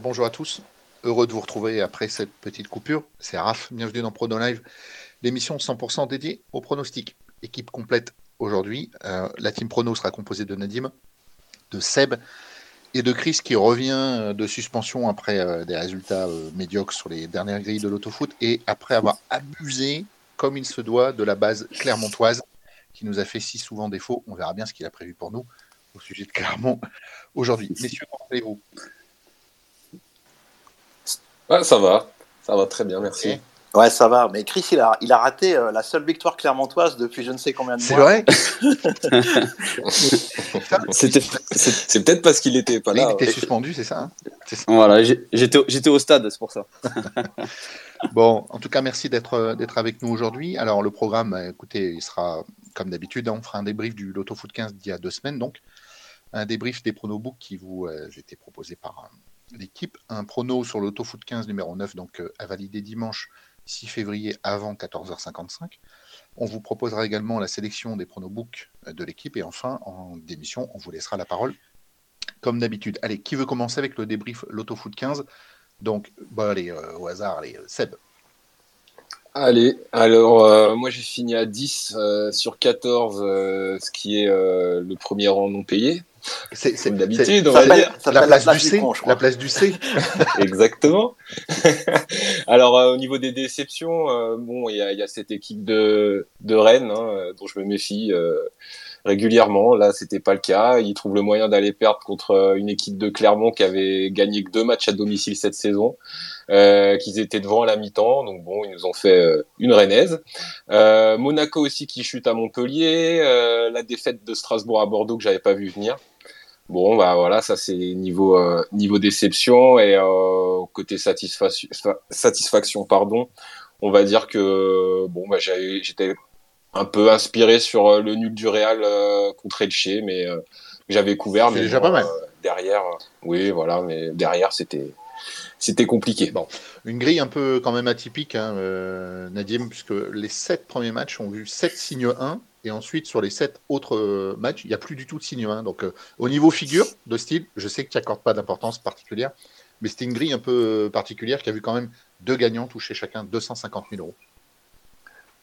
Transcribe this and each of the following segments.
Bonjour à tous, heureux de vous retrouver après cette petite coupure. C'est Raph, bienvenue dans Prono Live, l'émission 100% dédiée aux pronostics. Équipe complète aujourd'hui. Euh, la team Prono sera composée de Nadim, de Seb et de Chris qui revient de suspension après euh, des résultats euh, médiocres sur les dernières grilles de l'autofoot et après avoir abusé comme il se doit de la base clermontoise qui nous a fait si souvent défaut. On verra bien ce qu'il a prévu pour nous au sujet de Clermont aujourd'hui. Messieurs, comment allez-vous? Ouais, ça va, ça va très bien, merci. Ok. Ouais, ça va. Mais Chris, il a, il a raté euh, la seule victoire clermontoise depuis je ne sais combien de C'est mois. vrai C'était, C'est c'est peut-être parce qu'il était pas Là, il était suspendu, c'est ça, hein? C'est ça. voilà, j'étais, au- j'étais au stade, c'est pour ça. Bon, en tout cas, merci d'être euh, d'être avec nous aujourd'hui. Alors, le programme, euh, écoutez, il sera comme d'habitude. hein, on fera un débrief du Lotto Foot 15 d'il y a deux semaines, donc un débrief des pronobooks qui vous euh, étaient proposés par euh, l'équipe. Un prono sur l'Auto Foot 15 numéro 9, donc euh, à valider dimanche 6 février avant 14h55. On vous proposera également la sélection des pronobooks euh, de l'équipe. Et enfin, en démission, on vous laissera la parole comme d'habitude. Allez, qui veut commencer avec le débrief Lotto Foot 15 Donc, bon, allez, euh, au hasard, allez, Seb. Allez, alors moi j'ai fini à 10 euh, sur 14, euh, ce qui est le premier rang non payé, C'est d'habitude, on va dire. la place, du C. La place du C. Exactement. Alors euh, au niveau des déceptions, euh, bon, il y a, il y a cette équipe de, de Rennes hein, euh, dont je me méfie euh, régulièrement. Là, c'était pas le cas. Ils trouvent le moyen d'aller perdre contre euh, une équipe de Clermont qui avait gagné que deux matchs à domicile cette saison, euh, qu'ils étaient devant à la mi-temps. Donc bon, ils nous ont fait euh, une rennaise. Euh, Monaco aussi qui chute à Montpellier. Euh, la défaite de Strasbourg à Bordeaux que j'avais pas vu venir. Bon, bah voilà, ça c'est niveau niveau déception et côté satisfaction, satisfaction, pardon. On va dire que bon, bah j'étais un peu inspiré sur euh, le nul du Real euh, contre Elche, mais euh, j'avais couvert. C'est Mais déjà pas mal. derrière, oui, voilà, mais derrière c'était c'était compliqué. Bon, une grille un peu quand même atypique, hein, euh, Nadim, puisque les sept premiers matchs ont vu 7 signes 1, et ensuite sur les sept autres euh, matchs, il n'y a plus du tout de signe 1. Donc euh, au niveau figure de style, je sais que tu n'accordes pas d'importance particulière, mais c'était une grille un peu particulière qui a vu quand même deux gagnants toucher chacun 250 000 euros.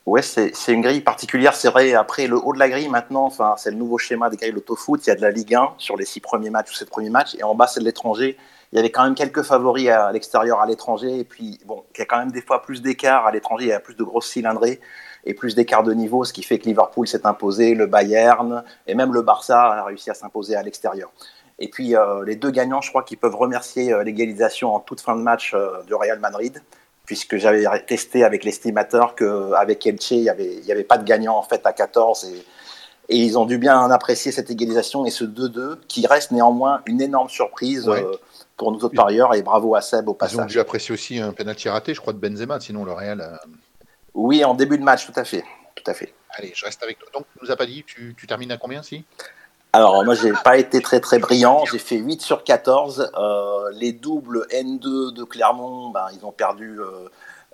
Ouais, c'est une grille particulière, c'est vrai. Après, le haut de la grille, maintenant, enfin, c'est le nouveau schéma des grilles l'autofoot. Il y a de la Ligue 1 sur les six premiers matchs ou sept premiers matchs, et en bas, c'est de l'étranger. Il y avait quand même quelques favoris à l'extérieur, à l'étranger, et puis, bon, il y a quand même des fois plus d'écart à l'étranger, il y a plus de grosses cylindrées et plus d'écart de niveau, ce qui fait que Liverpool s'est imposé, le Bayern, et même le Barça a réussi à s'imposer à l'extérieur. Et puis, euh, les deux gagnants, je crois qu'ils peuvent remercier euh, l'égalisation en toute fin de match euh, du Real Madrid puisque j'avais testé avec l'estimateur qu'avec Elche, il n'y avait, pas de gagnant en fait à 14 et, et ils ont dû bien apprécier cette égalisation et ce 2-2 qui reste néanmoins une énorme surprise Ouais. euh, pour nous autres parieurs et bravo à Seb au Ils ont passage. dû apprécier aussi un penalty raté, je crois, de Benzema, sinon le Real. euh, Oui, en début de match, tout à fait. Tout à fait. Allez, je reste avec toi. Donc, tu nous as pas dit, tu, tu termines à combien si? Alors, moi, j'ai pas été très très brillant. J'ai fait 8 sur 14. Euh, les doubles N2 de Clermont, ben, ils ont perdu. euh,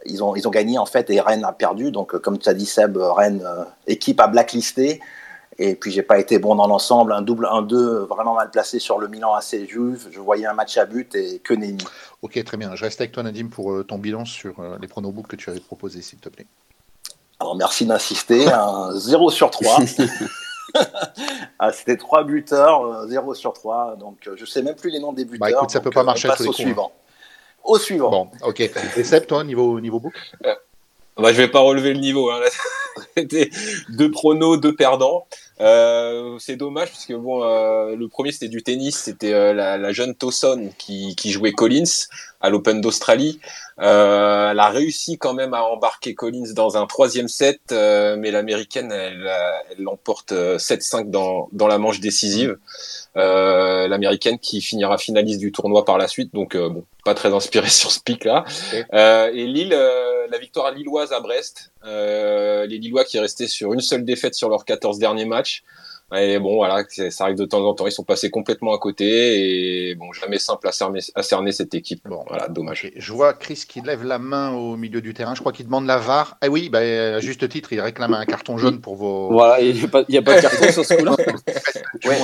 ils, ont, ils ont gagné en fait et Rennes a perdu. Donc, euh, comme tu as dit, Seb, Rennes, euh, équipe à blacklisté. Et puis, j'ai pas été bon dans l'ensemble. Un double 1-2 vraiment mal placé sur le Milan assez juve. Je voyais un match à but et que nenni. Ok, très bien. Je reste avec toi, Nadim, pour ton bilan sur les pronobooks que tu avais proposés, s'il te plaît. Alors, merci d'insister. Un 0 sur 3. Ah, C'était 3 buteurs, euh, 0 sur 3. Donc, euh, je sais même plus les noms des buteurs. Bah, écoute, ça donc, peut pas euh, marcher on à passe tous les au coups, suivant. Au suivant. Bon, ok. Et Seb, toi, niveau, niveau book Bah, je vais pas relever le niveau. Hein. C'était deux pronos, deux perdants. Euh, c'est dommage parce que bon, euh, le premier c'était du tennis, c'était euh, la, la jeune Towson qui, qui jouait Collins à l'Open d'Australie. Elle a réussi quand même à embarquer Collins dans un troisième set, mais l'américaine elle, l'emporte euh, 7-5 dans, dans la manche décisive. L'américaine qui finira finaliste du tournoi par la suite, donc bon, pas très inspiré sur ce pic là. Et Lille, la victoire lilloise à Brest, les Lillois qui restaient sur une seule défaite sur leurs 14 derniers matchs. Et bon, voilà, ça arrive de temps en temps. Ils sont passés complètement à côté et bon, jamais simple à cerner, à cerner cette équipe. Bon, Voilà, dommage. Je vois Chris qui lève la main au milieu du terrain. Je crois qu'il demande la VAR. Ah oui, bah, à juste titre, il réclame un carton jaune pour vos. Voilà, il n'y a, pas- il y a pas de carton sur ce coup-là. Ouais.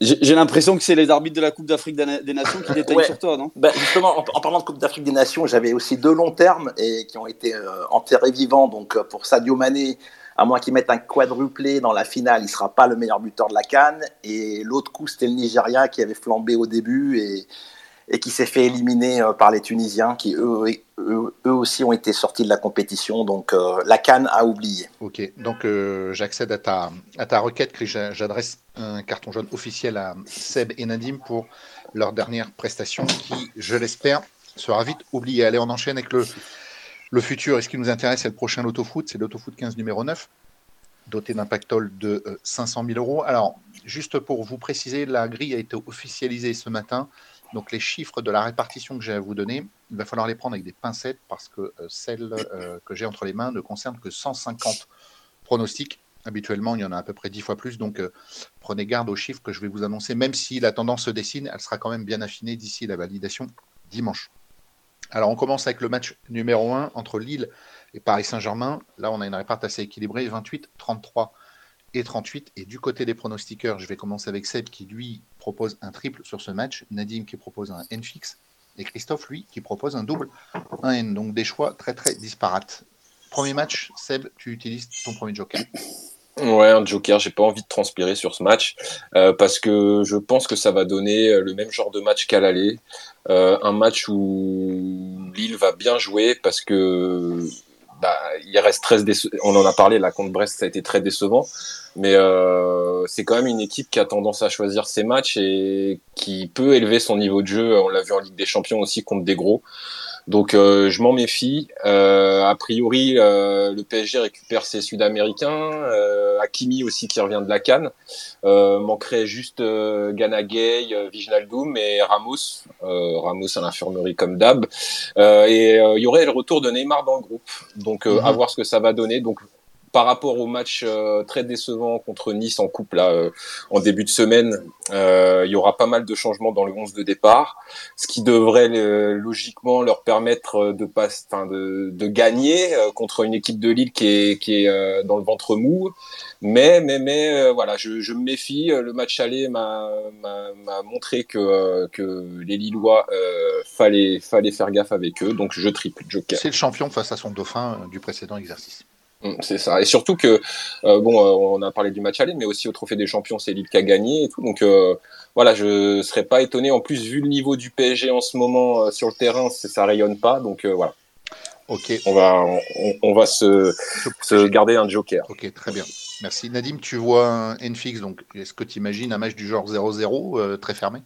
J'ai l'impression que c'est les arbitres de la Coupe d'Afrique des Nations qui détaillent sur toi, non? Bah, Justement, en, parlant de Coupe d'Afrique des Nations, j'avais aussi deux longs termes et qui ont été euh, enterrés vivants. Donc euh, pour Sadio Mané, à moins qu'il mette un quadruplé dans la finale, il ne sera pas le meilleur buteur de la Cannes. Et l'autre coup, c'était le Nigeria qui avait flambé au début et, qui s'est fait éliminer euh, par les Tunisiens qui, eux, aussi, ont été sortis de la compétition. Donc la Cannes a oublié. Ok, donc j'accède à ta, à ta requête que j'adresse un carton jaune officiel à Seb et Nadim pour leur dernière prestation qui, je l'espère, sera vite oubliée. Allez, on enchaîne avec le, le futur. Et ce qui nous intéresse, c'est le prochain Loto Foot. C'est Loto Foot 15 numéro 9, doté d'un pactole de 500 euh, 000 euros. Alors, juste pour vous préciser, la grille a été officialisée ce matin. Donc, les chiffres de la répartition que j'ai à vous donner, il va falloir les prendre avec des pincettes parce que euh, celles euh, que j'ai entre les mains ne concernent que 150 pronostics Habituellement, il y en a à peu près 10 fois plus, donc prenez garde aux chiffres que je vais vous annoncer. Même si la tendance se dessine, elle sera quand même bien affinée d'ici la validation dimanche. Alors, on commence avec le match numéro 1 entre Lille et Paris Saint-Germain. Là, on a une répartition assez équilibrée 28, 33 et 38. Et du côté des pronostiqueurs, je vais commencer avec Seb qui, lui, propose un triple sur ce match, Nadim qui propose un N fixe, et Christophe, lui, qui propose un double, un N. Donc des choix très très disparates. Premier match, Seb, tu utilises ton premier joker. Ouais, un joker. J'ai pas envie de transpirer sur ce match euh, parce que je pense que ça va donner le même genre de match qu'à l'aller. Euh, un match où Lille va bien jouer parce que bah, reste très on en a parlé là contre Brest, ça a été très décevant, mais euh, c'est quand même une équipe qui a tendance à choisir ses matchs et qui peut élever son niveau de jeu. On l'a vu en Ligue des Champions aussi contre des gros. Donc euh, je m'en méfie. Euh, a priori, euh, le PSG récupère ses Sud-Américains. Euh, Hakimi aussi qui revient de la Cannes. Euh, manquerait juste euh, Gana Gay, Viginaldoum et Ramos. Ramos à l'infirmerie comme d'hab. et il y aurait le retour de Neymar dans le groupe. Donc à mhm. voir ce que ça va donner. Donc par rapport au match euh, très décevant contre Nice en coupe là euh, en début de semaine, euh, il y aura pas mal de changements dans le 11 de départ, ce qui devrait logiquement leur permettre de pas, de, de, gagner contre une équipe de Lille qui est, qui est dans le ventre mou. Mais mais mais voilà, je, je, me méfie. Le match aller m'a montré que que les Lillois fallait fallait faire gaffe avec eux, donc je triple joker. C'est le champion face à son dauphin du précédent exercice. Mm, c'est ça. Et surtout que, euh, bon, euh, on a parlé du match aller, mais aussi au Trophée des Champions, c'est Lille qui a gagné et tout. Donc euh, voilà, je serais pas étonné. En plus, vu le niveau du PSG en ce moment sur le terrain, ça rayonne pas. Donc voilà. Ok. On va, on, va se, se, garder un joker. Ok, très bien. Merci. Nadim, tu vois un Nfix, donc est-ce que tu imagines un match du genre 0-0 très fermé?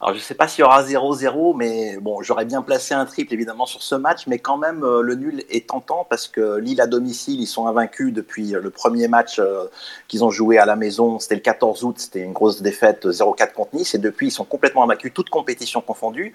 Alors je ne sais pas s'il y aura 0-0, mais bon, j'aurais bien placé un triple évidemment sur ce match, mais quand même euh, le nul est tentant parce que Lille à domicile, ils sont invaincus depuis euh, le premier match euh, qu'ils ont joué à la maison, c'était le 14 août, c'était une grosse défaite 0-4 contre Nice, et depuis ils sont complètement invaincus, toutes compétitions confondues.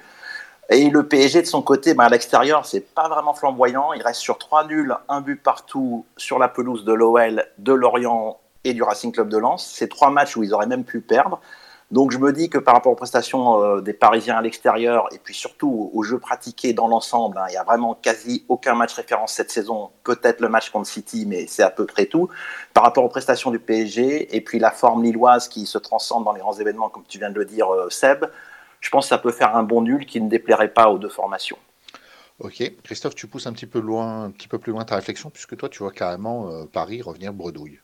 Et le PSG de son côté, ben, à l'extérieur, c'est pas vraiment flamboyant. Il reste sur trois nuls, un but partout sur la pelouse de l'OL, de Lorient et du Racing Club de Lens. C'est trois matchs où ils auraient même pu perdre. Donc je me dis que par rapport aux prestations euh, des Parisiens à l'extérieur et puis surtout aux jeux pratiqués dans l'ensemble, hein, il n'y a vraiment quasi aucun match référence cette saison. Peut-être le match contre City, mais c'est à peu près tout. Par rapport aux prestations du PSG et puis la forme lilloise qui se transcende dans les grands événements, comme tu viens de le dire, euh, Seb, je pense que ça peut faire un bon nul qui ne déplairait pas aux deux formations. Ok, Christophe, tu pousses un petit peu loin, un petit peu plus loin ta réflexion puisque toi tu vois carrément euh, Paris revenir bredouille.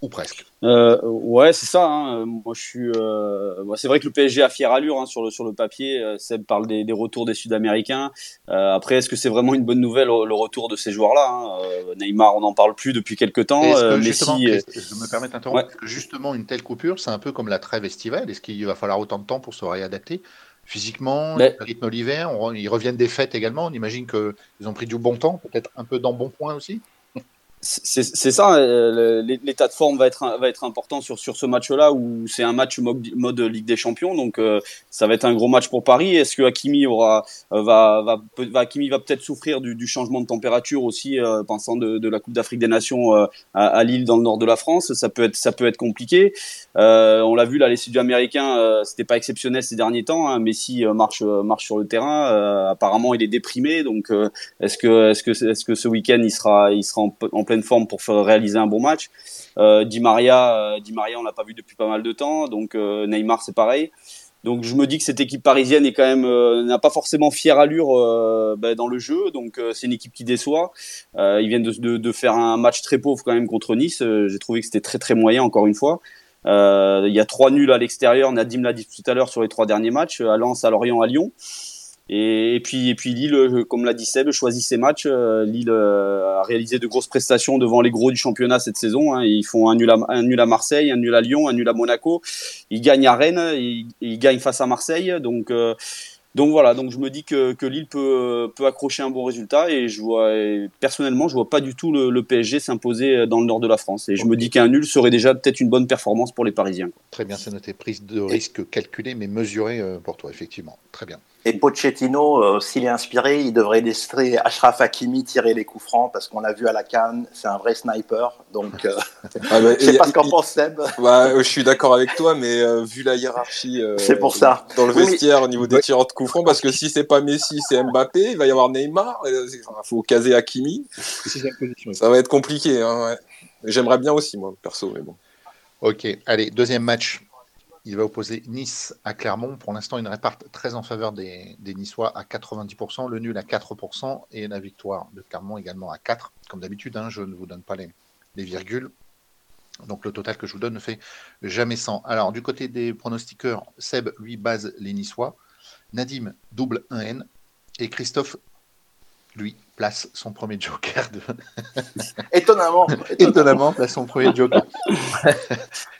Ou presque. Euh, ouais, c'est ça. Hein. Moi, je suis. Euh... c'est vrai que le PSG a fière allure hein, sur le sur le papier. Euh, Seb parle des, des retours des Sud-Américains. Euh, après, est-ce que c'est vraiment une bonne nouvelle le retour de ces joueurs-là hein euh, Neymar, on n'en parle plus depuis quelques temps. Que, Messi, je me permets d'interrompre. que justement, une telle coupure, c'est un peu comme la trêve estivale. Est-ce qu'il va falloir autant de temps pour se réadapter physiquement, le rythme l'hiver? Ils reviennent des fêtes également. On imagine qu'ils ont pris du bon temps, peut-être un peu d'embonpoint aussi? C'est ça, euh, l'état de forme va être, important sur, ce match-là où c'est un match mode, Ligue des Champions, donc euh, ça va être un gros match pour Paris. Est-ce que Hakimi aura, euh, va, va, va, peut-être souffrir du, changement de température aussi, pensant de, la Coupe d'Afrique des Nations à, Lille dans le nord de la France, ça peut être, compliqué. on l'a vu là, les Sud-Américains, c'était pas exceptionnel ces derniers temps. Hein. Messi marche, sur le terrain, apparemment il est déprimé, donc est-ce que, ce week-end il sera, en pleine pleine forme pour réaliser un bon match. Euh, Di Maria, Di Maria, on l'a pas vu depuis pas mal de temps, donc Neymar c'est pareil. Donc je me dis que cette équipe parisienne est quand même n'a pas forcément fière allure ben, dans le jeu, donc c'est une équipe qui déçoit. ils viennent de, de, faire un match très pauvre quand même contre Nice. J'ai trouvé que c'était très très moyen encore une fois. Euh, il y a trois nuls à l'extérieur. Nadim l'a dit tout à l'heure sur les trois derniers matchs, à Lens, à Lorient, à Lyon. Et, puis, et puis Lille, euh, comme l'a dit Seb, choisit ses matchs. Euh, Lille a réalisé de grosses prestations devant les gros du championnat cette saison. Hein. Ils font un nul, à, un nul à Marseille, un nul à Lyon, un nul à Monaco. Ils gagnent à Rennes, ils, ils gagnent face à Marseille. Donc donc voilà, donc je me dis que, que Lille peut, peut accrocher un bon résultat et je vois personnellement je vois pas du tout le, PSG s'imposer dans le nord de la France et je me dis qu'un nul serait déjà peut-être une bonne performance pour les Parisiens. Très bien, c'est noté prise de risque calculée mais mesurée euh, pour toi effectivement. Très bien. Et Pochettino, euh, s'il est inspiré, il devrait laisser Ashraf Hakimi tirer les coups francs parce qu'on l'a vu à la canne, c'est un vrai sniper. Donc, euh, ah bah, je sais pas ce qu'en pense Seb. Bah, je suis d'accord avec toi, mais euh, vu la hiérarchie c'est pour ça. dans le vestiaire au niveau des tireurs de coups francs, parce que si c'est pas Messi, c'est Mbappé, il va y avoir Neymar, il faut caser Hakimi. Ça va être compliqué. Hein, J'aimerais bien aussi, moi, perso, mais bon. Ok, allez, deuxième match. Il va opposer Nice à Clermont. Pour l'instant, il réparte très en faveur des, Niçois à 90%, le nul à 4% et la victoire de Clermont également à 4. Comme d'habitude, hein, je ne vous donne pas les, virgules. Donc le total que je vous donne ne fait jamais 100. Alors du côté des pronostiqueurs, Seb lui base les Niçois, Nadim double 1N et Christophe lui place son premier joker de... étonnamment, étonnamment. Place son premier joker.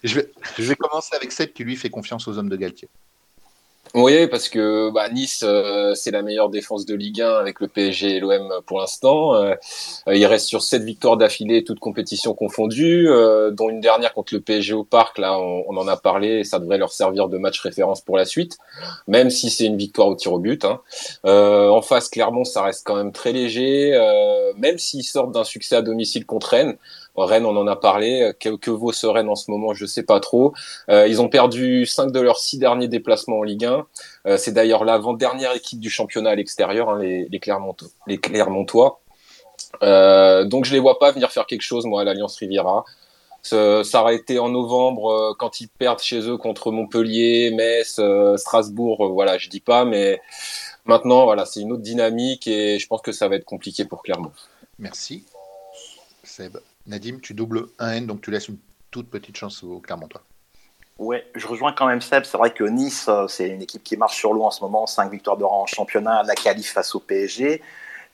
Je, vais, je vais commencer avec Seb qui lui fait confiance aux hommes de Galtier oui, parce que bah, Nice, euh, c'est la meilleure défense de Ligue 1 avec le PSG et l'OM pour l'instant. Euh, il reste sur sept victoires d'affilée, toutes compétitions confondues, euh, dont une dernière contre le PSG au Parc. Là, on, en a parlé, ça devrait leur servir de match référence pour la suite, même si c'est une victoire au tir au but. Hein. en face, Clermont, ça reste quand même très léger, même s'ils sortent d'un succès à domicile contre Rennes. Rennes, on en a parlé. Que, vaut ce Rennes en ce moment? Je sais pas trop. Euh, ils ont perdu cinq de leurs six derniers déplacements en Ligue 1. Euh, c'est d'ailleurs l'avant-dernière équipe du championnat à l'extérieur, hein, les, Clermontois. Euh, donc je les vois pas venir faire quelque chose, moi, à l'Alliance Riviera. Ça, aurait été en novembre quand ils perdent chez eux contre Montpellier, Metz, Strasbourg. voilà, je dis pas, mais maintenant, voilà, c'est une autre dynamique et je pense que ça va être compliqué pour Clermont. Merci. Seb. Nadim, tu doubles 1N, donc tu laisses une toute petite chance au Clermontois. Ouais, je rejoins quand même Seb. C'est vrai que Nice, euh, c'est une équipe qui marche sur l'eau en ce moment, 5 victoires de rang en championnat, la qualif face au PSG.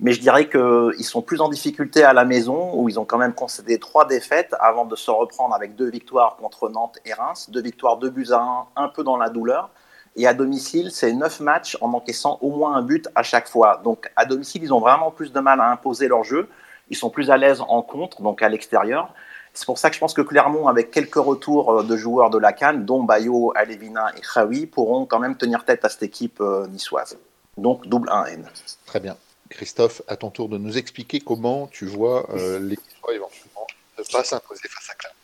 Mais je dirais qu'ils sont plus en difficulté à la maison, où ils ont quand même concédé trois défaites avant de se reprendre avec deux victoires contre Nantes et Reims, deux victoires, deux buts à un, un peu dans la douleur. Et à domicile, c'est neuf matchs en encaissant au moins un but à chaque fois. Donc à domicile, ils ont vraiment plus de mal à imposer leur jeu. Ils sont plus à l'aise en contre, donc à l'extérieur. C'est pour ça que je pense que Clermont, avec quelques retours euh, de joueurs de la Cannes, dont Bayo, Alevina et Khawi, pourront quand même tenir tête à cette équipe euh, niçoise. Donc double 1N. Très bien. Christophe, à ton tour de nous expliquer comment tu vois euh, l'équipe éventuellement ne pas s'imposer face à Clermont.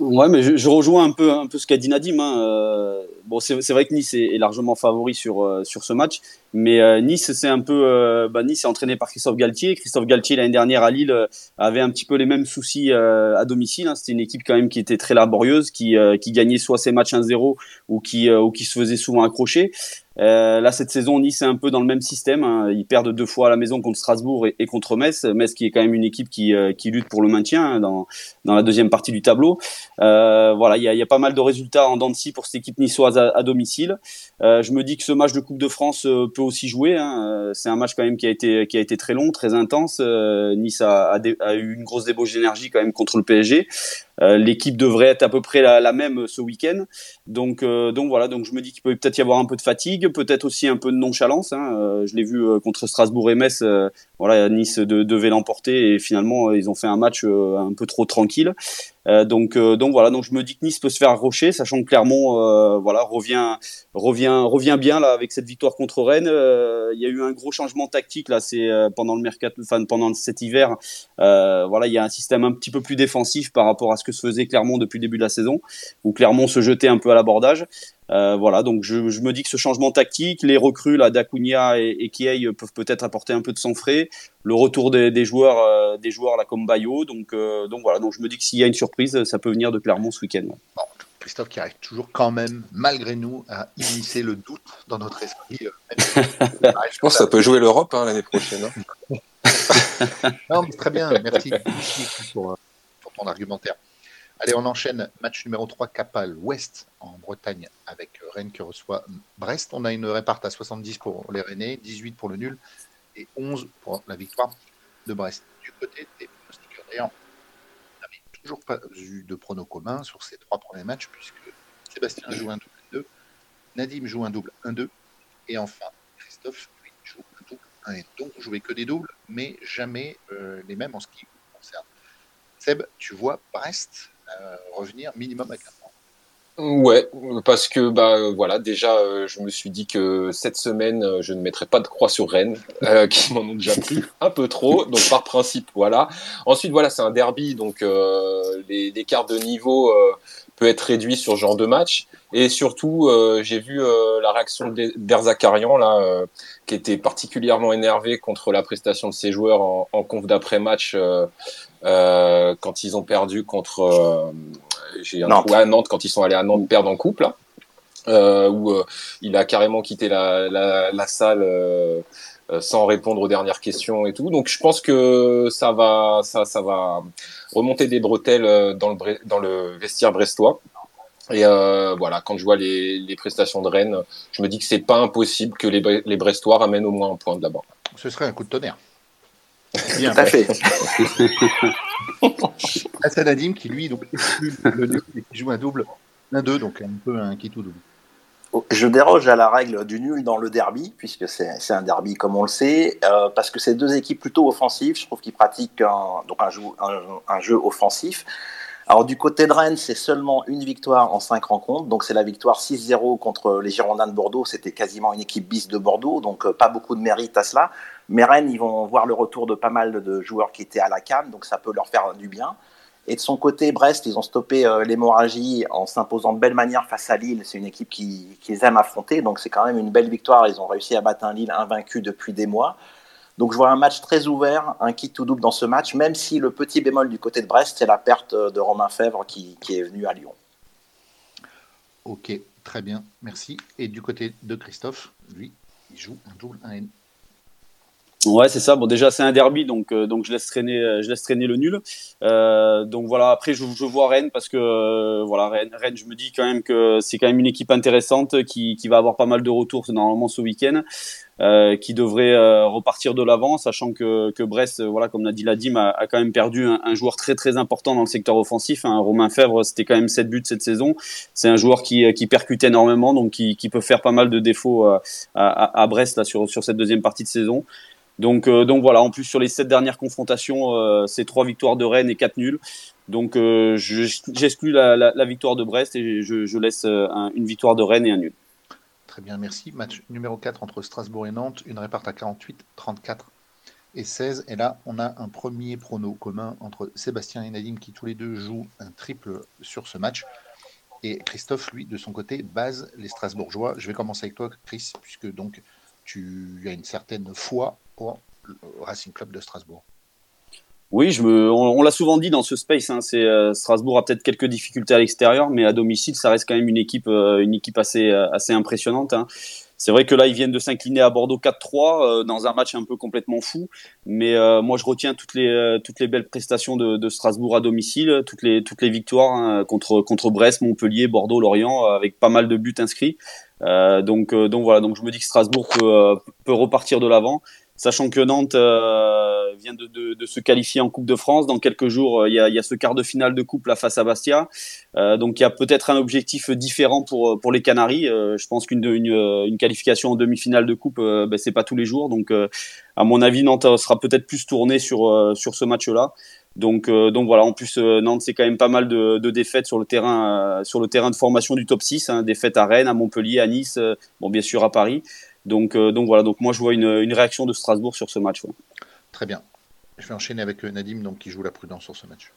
Ouais, mais je, je, rejoins un peu, un peu ce qu'a dit Nadim. Hein. Euh, bon, c'est vrai que Nice est, est largement favori sur, euh, sur ce match, mais euh, Nice, c'est un peu, euh, bah, Nice est entraîné par Christophe Galtier. Christophe Galtier l'année dernière à Lille avait un petit peu les mêmes soucis à domicile. Hein. C'était une équipe quand même qui était très laborieuse, qui, qui gagnait soit ses matchs 1-0 ou qui, ou qui se faisait souvent accrocher. Euh, là, cette saison, Nice est un peu dans le même système. Hein. Ils perdent deux fois à la maison contre Strasbourg et, contre Metz. Metz qui est quand même une équipe qui, euh, qui lutte pour le maintien hein, dans, dans la deuxième partie du tableau. Euh, voilà, il y a, y a, pas mal de résultats en dents de scie pour cette équipe niçoise à, à domicile. Euh, je me dis que ce match de Coupe de France euh, aussi jouer. Hein. C'est un match quand même qui a été, qui a été très long, très intense. nice a, a, a, eu une grosse débauche d'énergie quand même contre le PSG. Euh, l'équipe devrait être à peu près la, même ce week-end. Donc, euh, donc voilà, donc je me dis qu'il peut peut-être y avoir un peu de fatigue, peut-être aussi un peu de nonchalance. Hein. Euh, je l'ai vu contre Strasbourg et Metz. voilà, Nice devait l'emporter et finalement ils ont fait un match un peu trop tranquille. Euh, donc, euh, donc voilà, donc je me dis que Nice peut se faire rocher, sachant que Clermont, euh, voilà, revient, revient, revient bien là avec cette victoire contre Rennes. Il y a eu un gros changement tactique là, c'est pendant le mercato, pendant cet hiver. voilà, il y a un système un petit peu plus défensif par rapport à ce que se faisait Clermont depuis le début de la saison, où Clermont se jetait un peu à l'abordage. voilà, donc je, me dis que ce changement tactique, les recrues là, d'Acuna et, et Kiei peuvent peut-être apporter un peu de sang frais. Le retour des, joueurs, des joueurs là comme Bayo, donc donc voilà, donc je me dis que s'il y a une surprise, ça peut venir de Clermont ce week-end. Christophe qui arrive toujours quand même, malgré nous, à immiscer le doute dans notre esprit. je pense que ça peut jouer l'Europe hein, l'année prochaine. Hein. non, très bien, merci, pour, ton argumentaire. Allez, on enchaîne. Match numéro 3, Capal Ouest en Bretagne avec Rennes qui reçoit Brest. On a une réparte à 70 pour les Rennais, 18 pour le nul et 11 pour la victoire de Brest. Du côté des pronostiqueurs, d'ailleurs, toujours pas eu de pronos commun sur ces trois premiers matchs, puisque Sébastien joue un double 1-2, Nadim joue un double 1-2, et enfin Christophe lui, joue un double 1 1 Donc jouez que des doubles, mais jamais euh, les mêmes en ce qui vous concerne. Seb, tu vois Brest revenir minimum à 4 Ouais, parce que bah voilà, déjà euh, je me suis dit que cette semaine euh, je ne mettrais pas de croix sur Rennes, euh, qui m'en ont déjà pris un peu trop, donc par principe voilà. Ensuite voilà, c'est un derby, donc les, les de niveau peut être réduit sur ce genre de match. Et surtout, j'ai vu la réaction d'Erzakarian là, qui était particulièrement énervé contre la prestation de ses joueurs en, en conf d'après match quand ils ont perdu contre j'ai un Nantes. à Nantes quand ils sont allés à Nantes perdre en couple, euh, où euh, il a carrément quitté la, la, la salle euh, euh, sans répondre aux dernières questions et tout. Donc je pense que ça va, ça, ça va remonter des bretelles dans le, dans le vestiaire brestois. Et euh, voilà, quand je vois les, les, prestations de Rennes, je me dis que c'est pas impossible que les, les Brestois ramènent au moins un point de là-bas. Ce serait un coup de tonnerre. Bien Tout à fait. Hassan Nadim qui lui donc le qui joue un double, un 2 donc un peu un qui tout double. Je déroge à la règle du nul dans le derby, puisque c'est un derby comme on le sait, euh, parce que c'est deux équipes plutôt offensives. Je trouve qu'ils pratiquent un, donc un, jeu, offensif. Alors du côté de Rennes, c'est seulement une victoire en cinq rencontres, donc c'est la victoire 6-0 contre les Girondins de Bordeaux. C'était quasiment une équipe bis de Bordeaux, donc euh, pas beaucoup de mérite à cela. Mais Rennes, ils vont voir le retour de pas mal de joueurs qui étaient à la Cannes, donc ça peut leur faire du bien. Et de son côté, Brest, ils ont stoppé euh, l'hémorragie en s'imposant de belle manière face à Lille. C'est une équipe qu'ils qui aiment affronter, donc c'est quand même une belle victoire. Ils ont réussi à battre un Lille invaincu depuis des mois. Donc je vois un match très ouvert, un kit tout double dans ce match, même si le petit bémol du côté de Brest, c'est la perte de Romain Fèvre qui, qui est venu à Lyon. Ok, très bien, merci. Et du côté de Christophe, lui, il joue un double 1N. Ouais, c'est ça. Bon, déjà, c'est un derby, donc euh, donc je laisse traîner, euh, je laisse traîner le nul. Euh, donc voilà. Après, je, je vois Rennes parce que euh, voilà, Rennes, Rennes, je me dis quand même que c'est quand même une équipe intéressante qui qui va avoir pas mal de retours normalement ce week-end, qui devrait repartir de l'avant, sachant que que Brest, voilà, comme l'a dit Ladim, a, a, quand même perdu un, un, joueur très très important dans le secteur offensif. Hein. Romain Fèvre, c'était quand même 7 buts cette saison. C'est un joueur qui qui percute énormément, donc qui qui peut faire pas mal de défauts à, à, à Brest là sur sur cette deuxième partie de saison. Donc, euh, donc voilà, en plus sur les sept dernières confrontations, euh, c'est trois victoires de Rennes et quatre nuls. Donc euh, j'exclus la, victoire de Brest et je, je laisse une victoire de Rennes et un nul. Très bien, merci. Match numéro 4 entre Strasbourg et Nantes, une réparte à 48, 34 et 16. Et là, on a un premier prono commun entre Sébastien et Nadim qui tous les deux jouent un triple sur ce match. Et Christophe, lui, de son côté, base les Strasbourgeois. Je vais commencer avec toi, Chris, puisque donc tu as une certaine foi le Racing Club de Strasbourg. Oui, je me, on, l'a souvent dit dans ce space. Hein, c'est euh, Strasbourg a peut-être quelques difficultés à l'extérieur, mais à domicile, ça reste quand même une équipe, euh, une équipe assez, euh, assez impressionnante. Hein. C'est vrai que là, ils viennent de s'incliner à Bordeaux 4-3 dans un match un peu complètement fou. Mais moi, je retiens toutes les, toutes les belles prestations de, Strasbourg à domicile, toutes les, toutes les victoires hein, contre, contre Brest, Montpellier, Bordeaux, Lorient, avec pas mal de buts inscrits. donc, donc voilà, donc je me dis que Strasbourg peut repartir de l'avant sachant que Nantes euh, vient de, se qualifier en Coupe de France. Dans quelques jours, euh, il y a, ce quart de finale de coupe là face à Bastia. Euh, donc il y a peut-être un objectif différent pour pour les Canaries. Je pense qu'une une, une, qualification en demi-finale de coupe, ben, c'est pas tous les jours. Donc à mon avis, Nantes sera peut-être plus tourné sur sur ce match-là. Donc, donc voilà. En plus, Nantes, c'est quand même pas mal de, de défaites sur le terrain, sur le terrain de formation du top 6. Hein, défaites à Rennes, à Montpellier, à Nice, bon bien sûr à Paris. Donc, euh, donc voilà, donc moi je vois une, une réaction de Strasbourg sur ce match. Très bien. Je vais enchaîner avec euh, Nadim donc, qui joue la prudence sur ce match.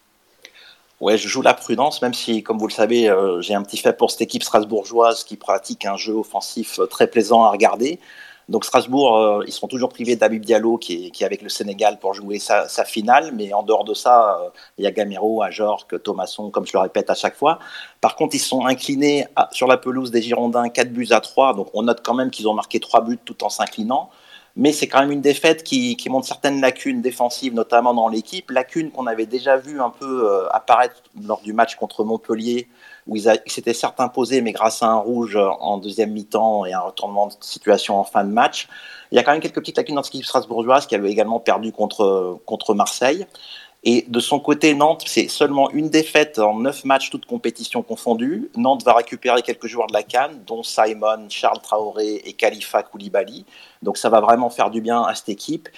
Ouais, je joue la prudence, même si, comme vous le savez, euh, j'ai un petit fait pour cette équipe strasbourgeoise qui pratique un jeu offensif très plaisant à regarder. Donc Strasbourg, euh, ils sont toujours privés d'Abib Diallo qui est, avec le Sénégal pour jouer sa, finale, mais en dehors de ça, il y a Gamero, Ajorc, Thomasson, comme je le répète à chaque fois. Par contre, ils sont inclinés sur la pelouse des Girondins 4 buts à 3, donc on note quand même qu'ils ont marqué 3 buts tout en s'inclinant. Mais c'est quand même une défaite qui, montre certaines lacunes défensives, notamment dans l'équipe, lacunes qu'on avait déjà vu un peu euh, apparaître lors du match contre Montpellier, où ils, s'étaient certes imposés, mais grâce à un rouge en deuxième mi-temps et un retournement de situation en fin de match. Il y a quand même quelques petites lacunes dans cette équipe strasbourgeoise qui avait également perdu contre, contre Marseille. Et de son côté, Nantes, c'est seulement une défaite en neuf matchs, toutes compétitions confondues. Nantes va récupérer quelques joueurs de la Cannes, dont Simon, Charles Traoré et Khalifa Koulibaly. Donc ça va vraiment faire du bien à cette équipe.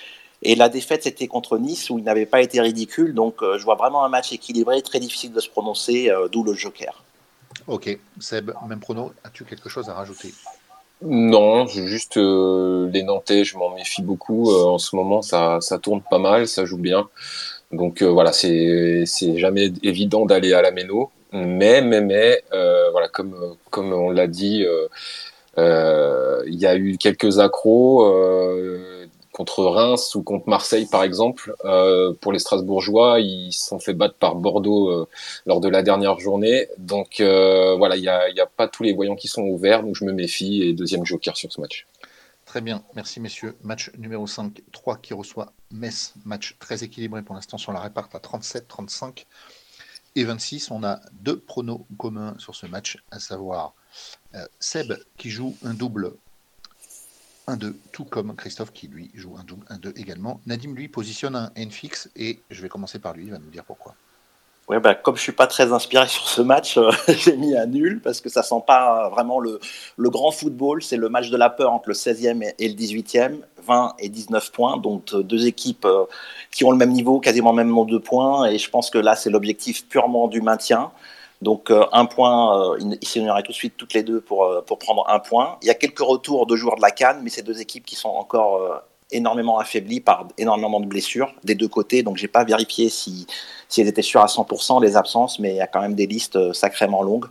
Et la défaite, c'était contre Nice, où il n'avait pas été ridicule. Donc euh, je vois vraiment un match équilibré, très difficile de se prononcer, euh, d'où le joker. Ok, Seb, même prono, as-tu quelque chose à rajouter? Non, juste euh, les Nantais, je m'en méfie beaucoup. en ce moment, ça, tourne pas mal, ça joue bien. Donc euh, voilà, c'est jamais évident d'aller à la méno, mais mais mais euh, voilà comme on l'a dit, euh, il y a eu quelques accros contre Reims ou contre Marseille par exemple. pour les Strasbourgeois, ils se sont fait battre par Bordeaux lors de la dernière journée. Donc voilà, il y a, pas tous les voyants qui sont ouverts, donc je me méfie et deuxième joker sur ce match. Très bien, merci messieurs. Match numéro 5, 3 qui reçoit Metz. Match très équilibré pour l'instant sur la réparte à 37, 35 et 26. On a deux pronos communs sur ce match, à savoir euh, Seb qui joue un double 1-2, tout comme Christophe qui lui joue un double 1-2 également. Nadim lui positionne un N fixe et je vais commencer par lui, il va nous dire pourquoi. Ouais, bah, comme je suis pas très inspiré sur ce match, euh, j'ai mis un nul parce que ça sent pas vraiment le, le grand football. C'est le match de la peur entre le 16e et le 18e, 20 et 19 points. Donc euh, deux équipes euh, qui ont le même niveau, quasiment même nombre de points. Et je pense que là, c'est l'objectif purement du maintien. Donc un point, ils s'énerveraient tout de suite toutes les deux pour, pour prendre un point. Il y a quelques retours de joueurs de la Cannes, mais c'est deux équipes qui sont encore énormément affaiblies par énormément de blessures des deux côtés. Donc j'ai pas vérifié si si elles étaient sûres à 100% les absences, mais il y a quand même des listes euh, sacrément longues.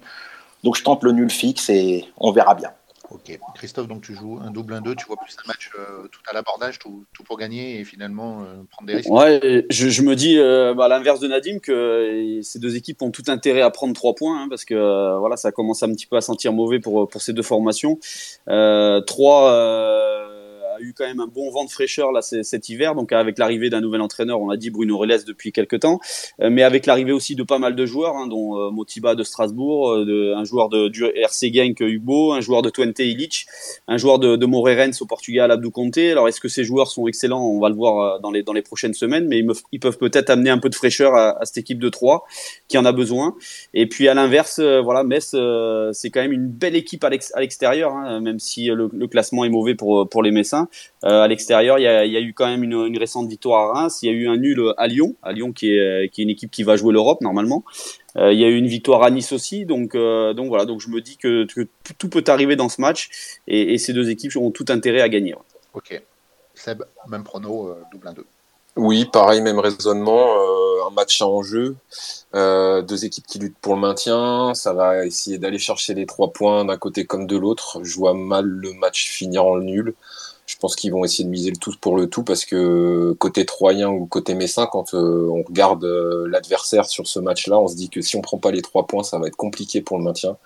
Donc je tente le nul fixe et on verra bien. Ok. Christophe, donc tu joues un double 1-2, tu vois plus un match euh, tout à l'abordage, tout, pour gagner et finalement euh, prendre des risques Ouais, je, me dis bah, à l'inverse de Nadim que ces deux équipes ont tout intérêt à prendre trois points hein, parce que voilà, ça commence un petit peu à sentir mauvais pour, pour ces deux formations. trois eu quand même un bon vent de fraîcheur là cet hiver. Donc avec l'arrivée d'un nouvel entraîneur, on a dit Bruno Reles depuis quelques temps, euh, mais avec l'arrivée aussi de pas mal de joueurs, hein, dont euh, Motiba de Strasbourg, euh, un joueur de, du RC Genk Hugo, un joueur de Twente Illich, un joueur de, de Morerens au Portugal Abdou Conte. Alors est-ce que ces joueurs sont excellents? On va le voir dans les dans les prochaines semaines, mais ils, peuvent peut-être amener un peu de fraîcheur à, cette équipe de 3 qui en a besoin. Et puis à l'inverse, voilà, Metz, c'est quand même une belle équipe à l'extérieur, hein, même si le, le, classement est mauvais pour pour les Messins. Euh, à l'extérieur, il y, a, eu quand même une, récente victoire à Reims. Il y a eu un nul à Lyon, à Lyon qui est, qui est une équipe qui va jouer l'Europe normalement. Euh, il y a eu une victoire à Nice aussi, donc euh, donc voilà. Donc je me dis que, tout peut arriver dans ce match et, ces deux équipes ont tout intérêt à gagner. Ok. Seb, même prono, double 1-2. Oui, pareil, même raisonnement. un match à enjeu, deux équipes qui luttent pour le maintien. Ça va essayer d'aller chercher les trois points d'un côté comme de l'autre. Je vois mal le match finir en nul je pense qu'ils vont essayer de miser le tout pour le tout parce que côté Troyen ou côté Messin, quand euh, on regarde euh, l'adversaire sur ce match-là, on se dit que si on prend pas les trois points, ça va être compliqué pour le maintien.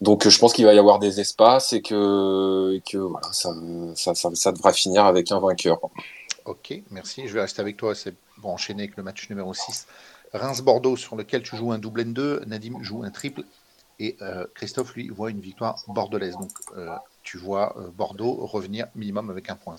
Donc je pense qu'il va y avoir des espaces et que, ça, devra finir avec un vainqueur. Ok, merci. Je vais rester avec toi. C'est bon, enchaîner avec le match numéro 6. Reims-Bordeaux sur lequel tu joues un double N2, Nadim joue un triple et euh, Christophe, lui, voit une victoire bordelaise. Donc, tu vois euh, Bordeaux revenir minimum avec un point.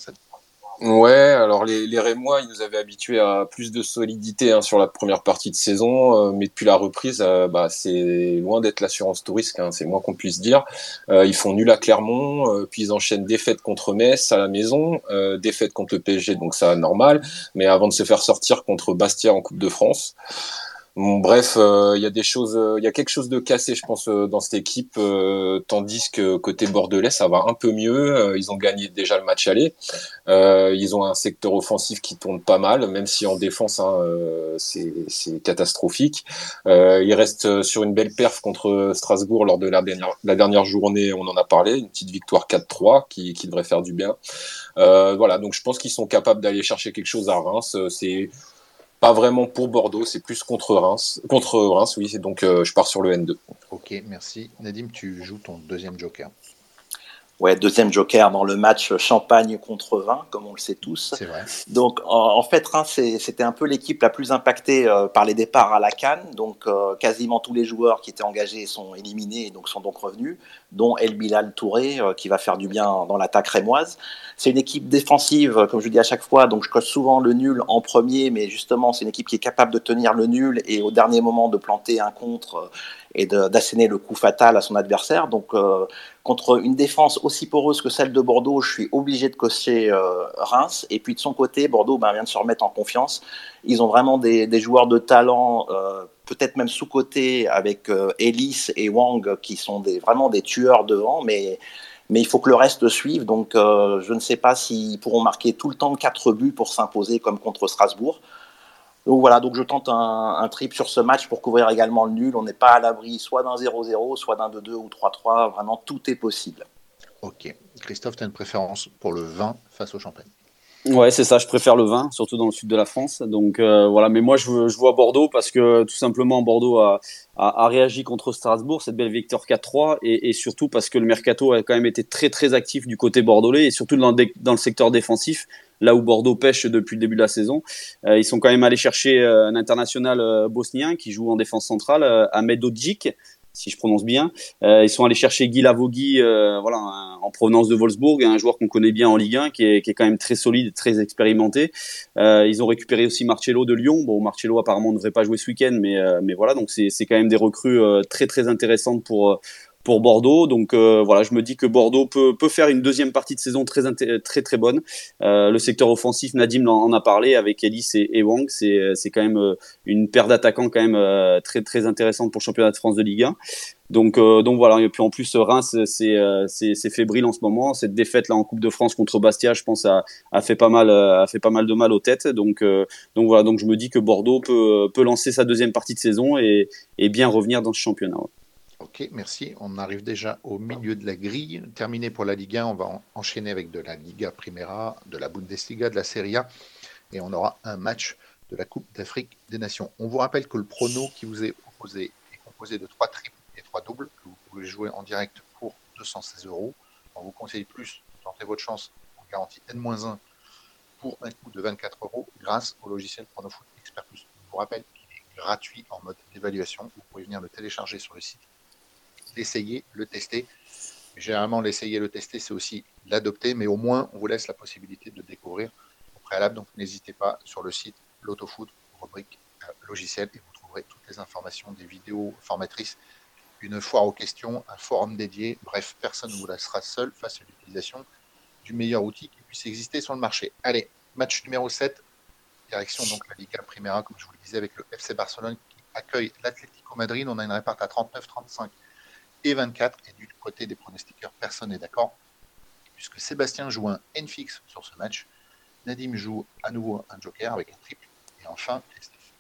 Ouais, alors les, les Rémois, ils nous avaient habitués à plus de solidité hein, sur la première partie de saison, euh, mais depuis la reprise, euh, bah, c'est loin d'être l'assurance touriste, hein, c'est moins qu'on puisse dire. ils font nul à Clermont, puis ils enchaînent défaite contre Metz à la maison, défaite contre le PSG, donc ça normal, mais avant de se faire sortir contre Bastia en Coupe de France. Bref, euh, il y a des choses, euh, il y a quelque chose de cassé, je pense, euh, dans cette équipe, tandis que côté bordelais, ça va un peu mieux. ils ont gagné déjà le match aller. ils ont un secteur offensif qui tourne pas mal, même si en défense, hein, c'est catastrophique. ils restent sur une belle perf contre Strasbourg lors de la dernière, journée. On en a parlé, une petite victoire 4-3 qui, qui devrait faire du bien. voilà, donc je pense qu'ils sont capables d'aller chercher quelque chose à Reims. C'est pas vraiment pour Bordeaux, c'est plus contre Reims. Contre Reims, oui, donc euh, je pars sur le N2. Ok, merci. Nadim, tu joues ton deuxième joker. Ouais, deuxième joker dans le match Champagne contre Reims, comme on le sait tous. C'est vrai. Donc, en, fait, Reims, c'était un peu l'équipe la plus impactée euh, par les départs à la Cannes. Donc, euh, quasiment tous les joueurs qui étaient engagés sont éliminés et donc sont donc revenus, dont El Bilal Touré, qui va faire du bien dans l'attaque rémoise. C'est une équipe défensive, comme je dis à chaque fois, donc je coche souvent le nul en premier, mais justement, c'est une équipe qui est capable de tenir le nul et au dernier moment de planter un contre euh, et d'asséner le coup fatal à son adversaire. Donc, euh, contre une défense aussi poreuse que celle de Bordeaux, je suis obligé de cocher euh, Reims. Et puis de son côté, Bordeaux ben, vient de se remettre en confiance. Ils ont vraiment des, joueurs de talent, peut-être même sous-côté, avec Ellis et Wang, qui sont vraiment des tueurs devant, mais mais il faut que le reste suive. Donc, euh, je ne sais pas s'ils pourront marquer tout le temps 4 buts pour s'imposer comme contre Strasbourg. Donc voilà, donc je tente un, trip sur ce match pour couvrir également le nul. On n'est pas à l'abri soit d'un 0-0, soit d'un 2-2 ou 3-3. Vraiment, tout est possible. Ok. Christophe, tu as une préférence pour le 20 face au Champagne? Ouais, c'est ça. Je préfère le vin, surtout dans le sud de la France. Donc euh, voilà. Mais moi, je, je, vois Bordeaux parce que tout simplement Bordeaux a, a, a réagi contre Strasbourg, cette belle victoire 4-3, et, et, surtout parce que le mercato a quand même été très très actif du côté bordelais et surtout dans, dans le secteur défensif, là où Bordeaux pêche depuis le début de la saison. Euh, ils sont quand même allés chercher euh, un international bosnien qui joue en défense centrale, Ahmed Odjik, si je prononce bien. Euh, ils sont allés chercher Guy Lavogui, euh, voilà, en provenance de Wolfsburg, un joueur qu'on connaît bien en Ligue 1, qui est, qui est, quand même très solide, très expérimenté. Euh, ils ont récupéré aussi Marcello de Lyon. Bon, Marcello apparemment ne devrait pas jouer ce week-end, mais, euh, mais voilà, donc c'est quand même des recrues euh, très très intéressantes pour pour Bordeaux. Donc euh, voilà, je me dis que Bordeaux peut, peut faire une deuxième partie de saison très très très bonne. Euh, le secteur offensif, Nadim en a parlé avec Ellis et, Wang, c'est c'est quand même euh, une paire d'attaquants quand même très très intéressante pour championnat de France de Ligue 1. Donc donc voilà, et puis en plus Reims c'est c'est fébrile en ce moment. Cette défaite là en Coupe de France contre Bastia, je pense a, a fait pas mal a fait pas mal de mal aux têtes. Donc donc voilà, donc je me dis que Bordeaux peut peut lancer sa deuxième partie de saison et et bien revenir dans ce championnat. Ok, merci. On arrive déjà au milieu de la grille. Terminé pour la Ligue 1, on va enchaîner avec de la Liga Primera, de la Bundesliga, de la Serie A, et on aura un match de la Coupe d'Afrique des Nations. On vous rappelle que le prono qui vous est proposé est composé de trois triples et trois doubles que vous pouvez jouer en direct pour 216 euros. On vous conseille plus de tenter votre chance en garantie N-1 pour un coût de 24 euros grâce au logiciel PronoFoot Expert Plus. Je vous rappelle qu'il est gratuit en mode évaluation. Vous pouvez venir le télécharger sur le site l'essayer, le tester. Généralement, l'essayer, le tester, c'est aussi l'adopter, mais au moins, on vous laisse la possibilité de découvrir au préalable. Donc, n'hésitez pas sur le site l'autofoot, rubrique euh, logiciel, et vous trouverez toutes les informations des vidéos formatrices, une foire aux questions, un forum dédié. Bref, personne ne vous laissera seul face à l'utilisation du meilleur outil qui puisse exister sur le marché. Allez, match numéro 7, direction donc la Liga Primera, comme je vous le disais, avec le FC Barcelone qui accueille l'Atlético Madrid. On a une réparte à 39-35 et 24. Et du côté des pronostiqueurs, personne n'est d'accord, puisque Sébastien joue un N-fix sur ce match. Nadim joue à nouveau un joker avec un triple. Et enfin, Christophe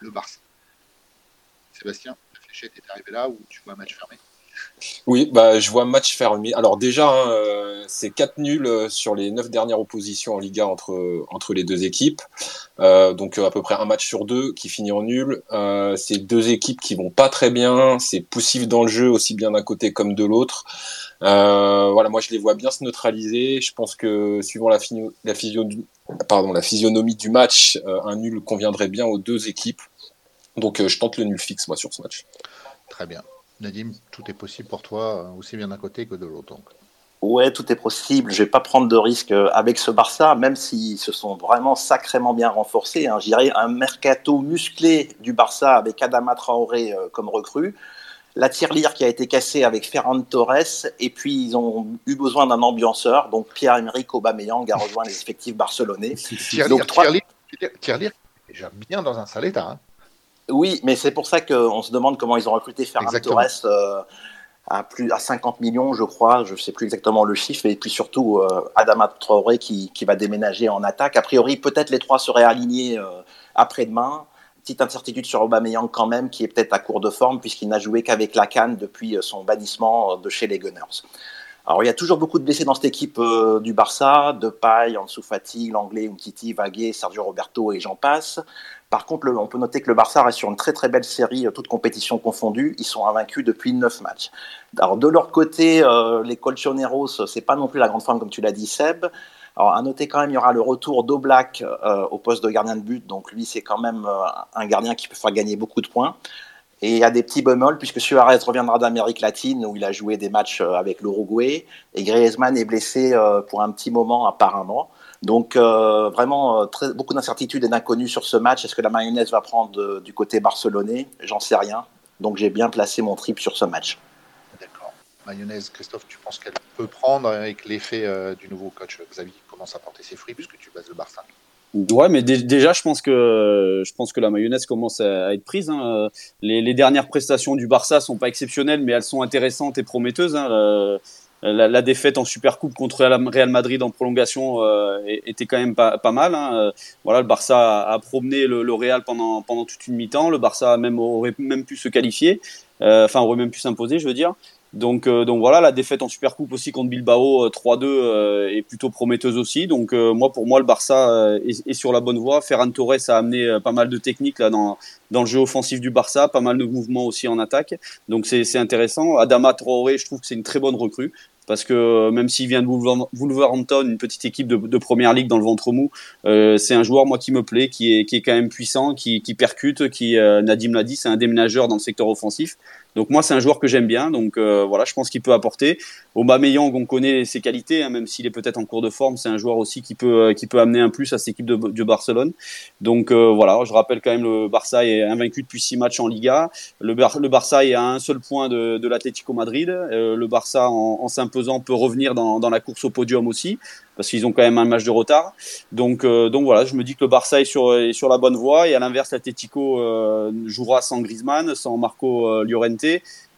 le Barça. Sébastien, la fléchette est arrivée là où tu vois un match fermé? Oui, bah, je vois match fermé. Alors déjà, hein, euh, c'est 4 nuls euh, sur les 9 dernières oppositions en Liga entre, entre les deux équipes. Euh, donc à peu près un match sur deux qui finit en nul. c'est deux équipes qui vont pas très bien. C'est poussif dans le jeu aussi bien d'un côté comme de l'autre. voilà, moi je les vois bien se neutraliser. Je pense que suivant la, la physionomie du match, un nul conviendrait bien aux deux équipes. Donc je tente le nul fixe moi sur ce match. Très bien. Nadim, tout est possible pour toi, euh, aussi bien d'un côté que de l'autre. Ouais, tout est possible. Je vais pas prendre de risques euh, avec ce Barça, même s'ils se sont vraiment sacrément bien renforcés. Hein. J'irais un mercato musclé du Barça avec Adama Traoré euh, comme recrue. La tirelire qui a été cassée avec Ferran Torres. Et puis, ils ont eu besoin d'un ambianceur. Donc, Pierre-Emerick Aubameyang a rejoint les effectifs barcelonais. Tirelire, donc, trois... déjà bien dans un sale état. Hein. Oui, mais c'est pour ça qu'on se demande comment ils ont recruté Ferran Torres euh, à plus à 50 millions, je crois. Je ne sais plus exactement le chiffre. Et puis surtout, euh, Adama Traoré qui, qui, va déménager en attaque. A priori, peut-être les trois seraient alignés euh, après-demain. Petite incertitude sur Aubameyang quand même, qui est peut-être à court de forme, puisqu'il n'a joué qu'avec la Cannes depuis son bannissement de chez les Gunners. Alors, il y a toujours beaucoup de blessés dans cette équipe du Barça, de Paille, Ansu Fati, l'anglais Umtiti, Vaguet, Sergio Roberto et j'en passe. Par contre, on peut noter que le Barça reste sur une très très belle série, euh, toutes compétitions confondues. Ils sont invaincus depuis 9 matchs. Alors de leur côté, euh, les Colchoneros, c'est pas non plus la grande forme comme tu l'as dit Seb. Alors à noter quand même, il y aura le retour d'Oblak euh, au poste de gardien de but. Donc lui, c'est quand même un gardien qui peut faire gagner beaucoup de points. Et il y a des petits bémols puisque Suarez reviendra d'Amérique latine où il a joué des matchs avec l'Uruguay et Griezmann est blessé pour un petit moment apparemment. Donc euh, vraiment euh, très, beaucoup d'incertitudes et d'inconnus sur ce match. Est-ce que la mayonnaise va prendre du côté barcelonais? J'en sais rien. Donc j'ai bien placé mon trip sur ce match. D'accord. Mayonnaise, Christophe, tu penses qu'elle peut prendre avec l'effet euh, du nouveau coach Xavier qui commence à porter ses fruits puisque tu bases le Barça? Ouais, mais déjà, je pense que je pense que la mayonnaise commence à être prise. Hein. Les, les, dernières prestations du Barça sont pas exceptionnelles, mais elles sont intéressantes et prometteuses. Hein. La, la, défaite en Supercoupe contre Real Madrid en prolongation euh, était quand même pas, mal. Hein. Euh, voilà, le Barça a, promené le, Real pendant, pendant toute une mi-temps. Le Barça même, aurait même pu se qualifier, euh, enfin aurait même pu s'imposer, je veux dire. Donc, euh, donc voilà, la défaite en Supercoupe aussi contre Bilbao 3-2 euh, est plutôt prometteuse aussi. Donc moi, pour moi, le Barça est, est, sur la bonne voie. Ferran Torres a amené pas mal de techniques là dans, dans le jeu offensif du Barça, pas mal de mouvements aussi en attaque. Donc c'est intéressant. Adama Traoré, je trouve que c'est une très bonne recrue parce que euh, même s'il vient de Wolverhampton, une petite équipe de, de première ligue dans le ventre mou, euh, c'est un joueur moi qui me plaît, qui est, qui est quand même puissant, qui, qui percute, qui euh, Nadim l'a dit, c'est un déménageur dans le secteur offensif. Donc moi, c'est un joueur que j'aime bien. Donc euh, voilà, je pense qu'il peut apporter. Aubameyang, on connaît ses qualités, hein, même s'il est peut-être en cours de forme, c'est un joueur aussi qui peut euh, qui peut amener un plus à cette équipe de, Barcelone. Donc euh, voilà, je rappelle quand même le Barça est invaincu depuis six matchs en Liga. Le, le Barça est à un seul point de, l'Atlético Madrid. le Barça, en, s'imposant, peut revenir dans la course au podium aussi parce qu'ils ont quand même un match de retard. Donc, euh, donc voilà, je me dis que le Barça est sur, est sur la bonne voie. Et à l'inverse, l'Atletico euh, jouera sans Griezmann, sans Marco euh, Llorente.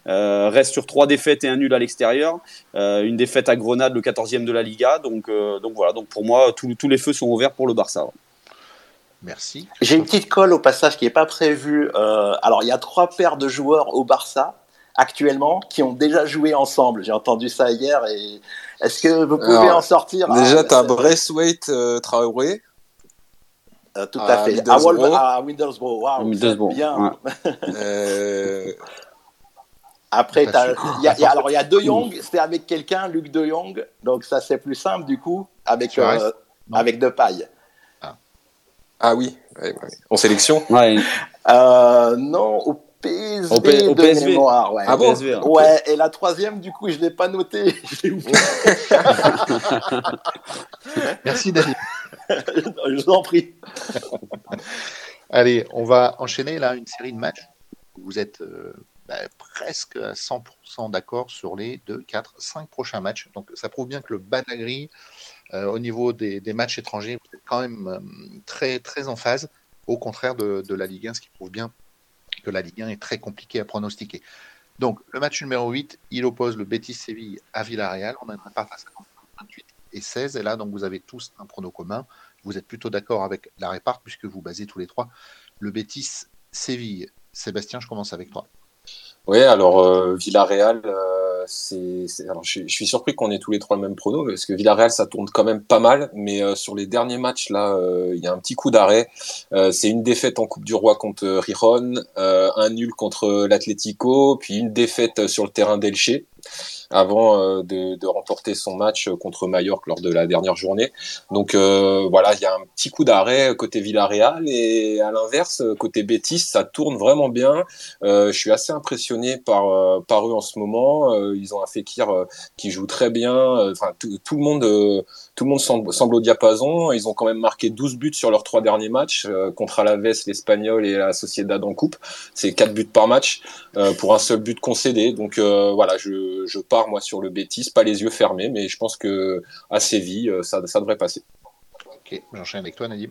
Euh, reste sur trois défaites et un nul à l'extérieur. Euh, une défaite à Grenade, le 14e de la Liga. Donc, donc voilà, donc pour moi, tous les feux sont ouverts pour le Barça. Merci. J'ai une petite colle au passage qui n'est pas prévue. alors, il y a trois paires de joueurs au Barça actuellement qui ont déjà joué ensemble. J'ai entendu ça hier et est-ce que vous pouvez en sortir Déjà, tu as Braithwaite euh, Traoré. Euh, tout à, fait. À, Windlesbrough. à Wintersboro. Wow, bien. euh... Après, y a, y a, alors il y a De Jong, c'était avec quelqu'un, Luc De Jong, donc ça c'est plus simple du coup, avec, euh, avec Depay. Ah. ah oui, ouais, ouais. en sélection ouais. Euh, non, PSV au, P de PSV. mémoire. Ouais. Ah bon PSV, hein. Ouais, et la troisième, du coup, je ne l'ai pas noté. Merci, David. je vous en prie. Allez, on va enchaîner là une série de matchs. Vous êtes euh, bah, presque à 100% d'accord sur les 2, 4, 5 prochains matchs. Donc ça prouve bien que le bas de la grille, euh, au niveau des, des, matchs étrangers, vous êtes quand même euh, très, très en phase, au contraire de, de la Ligue 1, ce qui prouve bien que la Ligue 1 est très compliquée à pronostiquer. Donc, le match numéro 8, il oppose le Betis Séville à Villarreal. On a une part à 28 et 16. Et là, donc, vous avez tous un prono commun. Vous êtes plutôt d'accord avec la réparte puisque vous basez tous les trois le Betis Séville. Sébastien, je commence avec toi. Oui, alors euh, Villarreal, euh, c'est, alors je, suis surpris qu'on ait tous les trois le même prono parce que Villarreal ça tourne quand même pas mal, mais euh, sur les derniers matchs là, euh, il y a un petit coup d'arrêt. Euh, c'est une défaite en Coupe du Roi contre Riron, un nul contre l'Atlético, puis une défaite sur le terrain d'Elche avant euh, de, de, remporter son match contre Mallorca lors de la dernière journée. Donc euh, voilà, il y a un petit coup d'arrêt côté Villarreal et à l'inverse côté Betis, ça tourne vraiment bien. Euh, je suis assez impressionné par par eux en ce moment. ils ont un Fekir qui joue très bien. Enfin tout, tout le monde tout le monde semble, au diapason. Ils ont quand même marqué 12 buts sur leurs trois derniers matchs contre Alaves, l'Espagnol et la Sociedad en coupe. C'est quatre buts par match pour un seul but concédé. Donc voilà, je, pars moi sur le Bétis, pas les yeux fermés, mais je pense que à Séville, euh, ça, ça devrait passer. Ok, j'enchaîne avec toi, Nadim.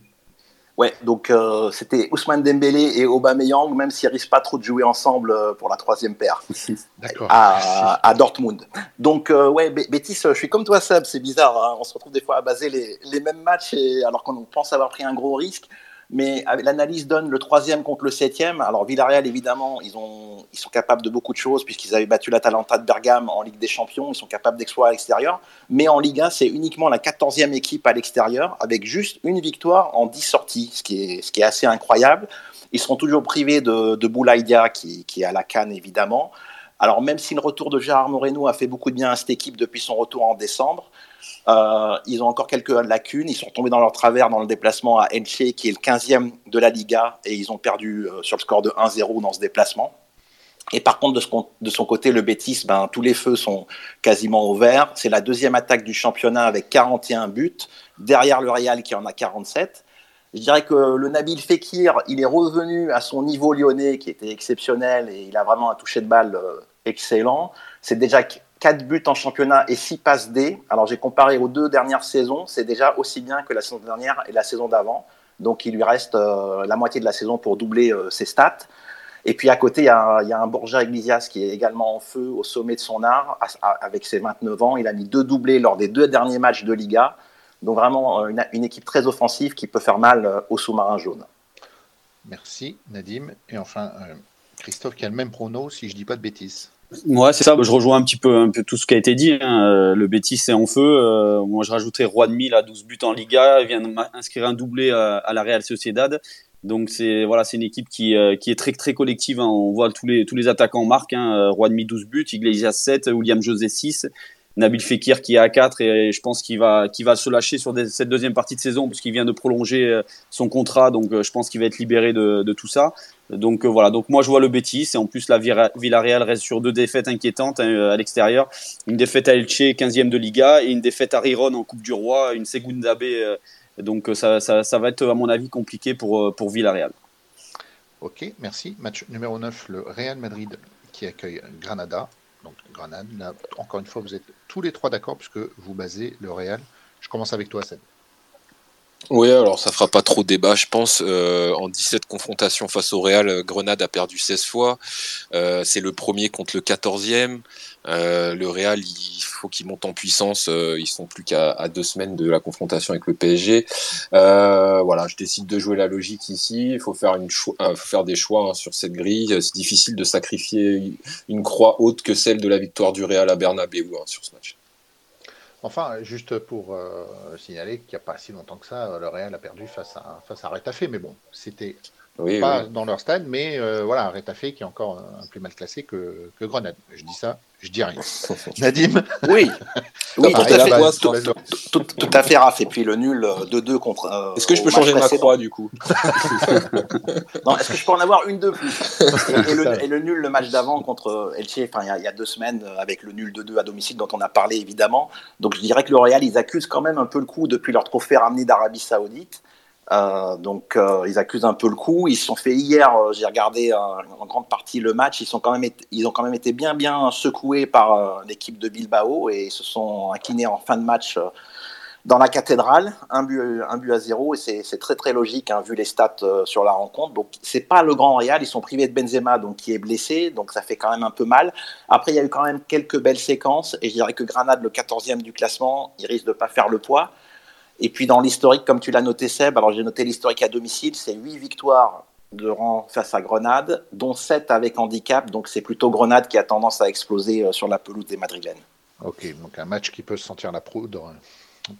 Ouais, donc euh, c'était Ousmane Dembélé et Aubameyang, même s'ils risquent pas trop de jouer ensemble euh, pour la troisième paire à, à, Dortmund. Donc euh, ouais, Bétis, je suis comme toi Seb, c'est bizarre, hein. on se retrouve des fois à baser les, les mêmes matchs et, alors qu'on pense avoir pris un gros risque mais l'analyse donne le troisième contre le septième. Alors Villarreal, évidemment, ils, ont, ils sont capables de beaucoup de choses puisqu'ils avaient battu l'Atalanta de Bergame en Ligue des Champions. Ils sont capables d'exploits à l'extérieur. Mais en Ligue 1, c'est uniquement la quatorzième équipe à l'extérieur avec juste une victoire en dix sorties, ce qui est, assez incroyable. Ils seront toujours privés de, de Boulaïdia qui, qui est à la canne, évidemment. Alors même si le retour de Gérard Moreno a fait beaucoup de bien à cette équipe depuis son retour en décembre, euh, ils ont encore quelques lacunes. Ils sont tombés dans leur travers dans le déplacement à Elche, qui est le 15e de la Liga, et ils ont perdu euh, sur le score de 1-0 dans ce déplacement. Et par contre, de, son côté, le Betis, ben, tous les feux sont quasiment ouverts. C'est la deuxième attaque du championnat avec 41 buts, derrière le Real qui en a 47. Je dirais que le Nabil Fekir, il est revenu à son niveau lyonnais qui était exceptionnel et il a vraiment un toucher de balle euh, excellent. C'est déjà 4 buts en championnat et 6 passes D. Alors j'ai comparé aux deux dernières saisons, c'est déjà aussi bien que la saison dernière et la saison d'avant. Donc il lui reste euh, la moitié de la saison pour doubler euh, ses stats. Et puis à côté, il y a, un Borja Iglesias qui est également en feu au sommet de son art avec ses 29 ans. Il a mis deux doublés lors des deux derniers matchs de Liga. Donc vraiment euh, une, équipe très offensive qui peut faire mal aux sous-marins jaunes. Merci Nadim. Et enfin, Christophe qui a le même prono si je ne dis pas de bêtises. Ouais, c'est ça. Je rejoins un petit peu, tout ce qui a été dit. Hein. Euh, le Betis est en feu. Euh, moi, je rajouterais Mille à 12 buts en Liga. Il vient d'inscrire un doublé à, la Real Sociedad. Donc c'est voilà, c'est une équipe qui, euh, qui est très très collective. Hein. On voit tous les tous les attaquants marquent. Hein. Mille 12 buts, Iglesias 7, William José 6. Nabil Fekir qui est à 4 et je pense qu'il va, qu'il va se lâcher sur cette deuxième partie de saison puisqu'il vient de prolonger son contrat. Donc je pense qu'il va être libéré de tout ça. Donc euh, voilà, donc moi je vois le Betis et en plus la Villarreal reste sur deux défaites inquiétantes hein, à l'extérieur. Une défaite à Elche, 15e de Liga, et une défaite à Riron en Coupe du Roi, une Segunda B. Euh, donc euh, ça, va être à mon avis compliqué pour, pour Villarreal. Ok, merci. Match numéro 9, le Real Madrid qui accueille Granada. Donc Granada, encore une fois, vous êtes tous les trois d'accord puisque vous basez le Real. Je commence avec toi, Seb. Oui, alors ça fera pas trop débat, je pense. Euh, en 17 confrontations face au Real, euh, Grenade a perdu 16 fois. Euh, c'est le premier contre le 14e. le Real, il faut qu'il monte en puissance. ils sont plus qu'à deux semaines de la confrontation avec le PSG. voilà, je décide de jouer la logique ici. Il faut faire, une faut faire des choix hein, sur cette grille. C'est difficile de sacrifier une croix haute que celle de la victoire du Real à Bernabeu hein, sur ce match. Enfin, juste pour euh, signaler qu'il n'y a pas si longtemps que ça, le Real a perdu face à, face à Retafe, mais bon, c'était pas dans leur stade, mais euh, voilà, Retafe qui est encore un plus mal classé que, que Grenade. Je dis ça, je dis rien. Nadim Oui, oui tout, à fait, tout, tout, à fait, Raph. Et puis le nul de 2 contre. Euh, est-ce que je peux changer ma croix du coup Non, est-ce que je peux en avoir une de plus et, le, nul, le match d'avant contre Elche, enfin, il y, a deux semaines, avec le nul de 2 à domicile dont on a parlé évidemment. Donc je dirais que le Real, ils accusent quand même un peu le coup depuis leur trophée ramené d'Arabie Saoudite. Euh, donc euh, ils accusent un peu le coup. Ils se sont fait hier, euh, j'ai regardé en grande partie le match, ils, sont quand même ils ont quand même été bien bien secoués par l'équipe de Bilbao et ils se sont inclinés en fin de match dans la cathédrale, un but, un but à zéro et c'est très très logique hein, vu les stats sur la rencontre. Donc c'est pas le grand Real, ils sont privés de Benzema donc qui est blessé, donc ça fait quand même un peu mal. Après il y a eu quand même quelques belles séquences et je dirais que Granade le 14e du classement, il risque de pas faire le poids. Et puis dans l'historique, comme tu l'as noté Seb, alors j'ai noté l'historique à domicile, c'est 8 victoires de rang face à Grenade, dont 7 avec handicap, donc c'est plutôt Grenade qui a tendance à exploser euh, sur la pelouse des Madrilènes. Ok, donc un match qui peut se sentir la poudre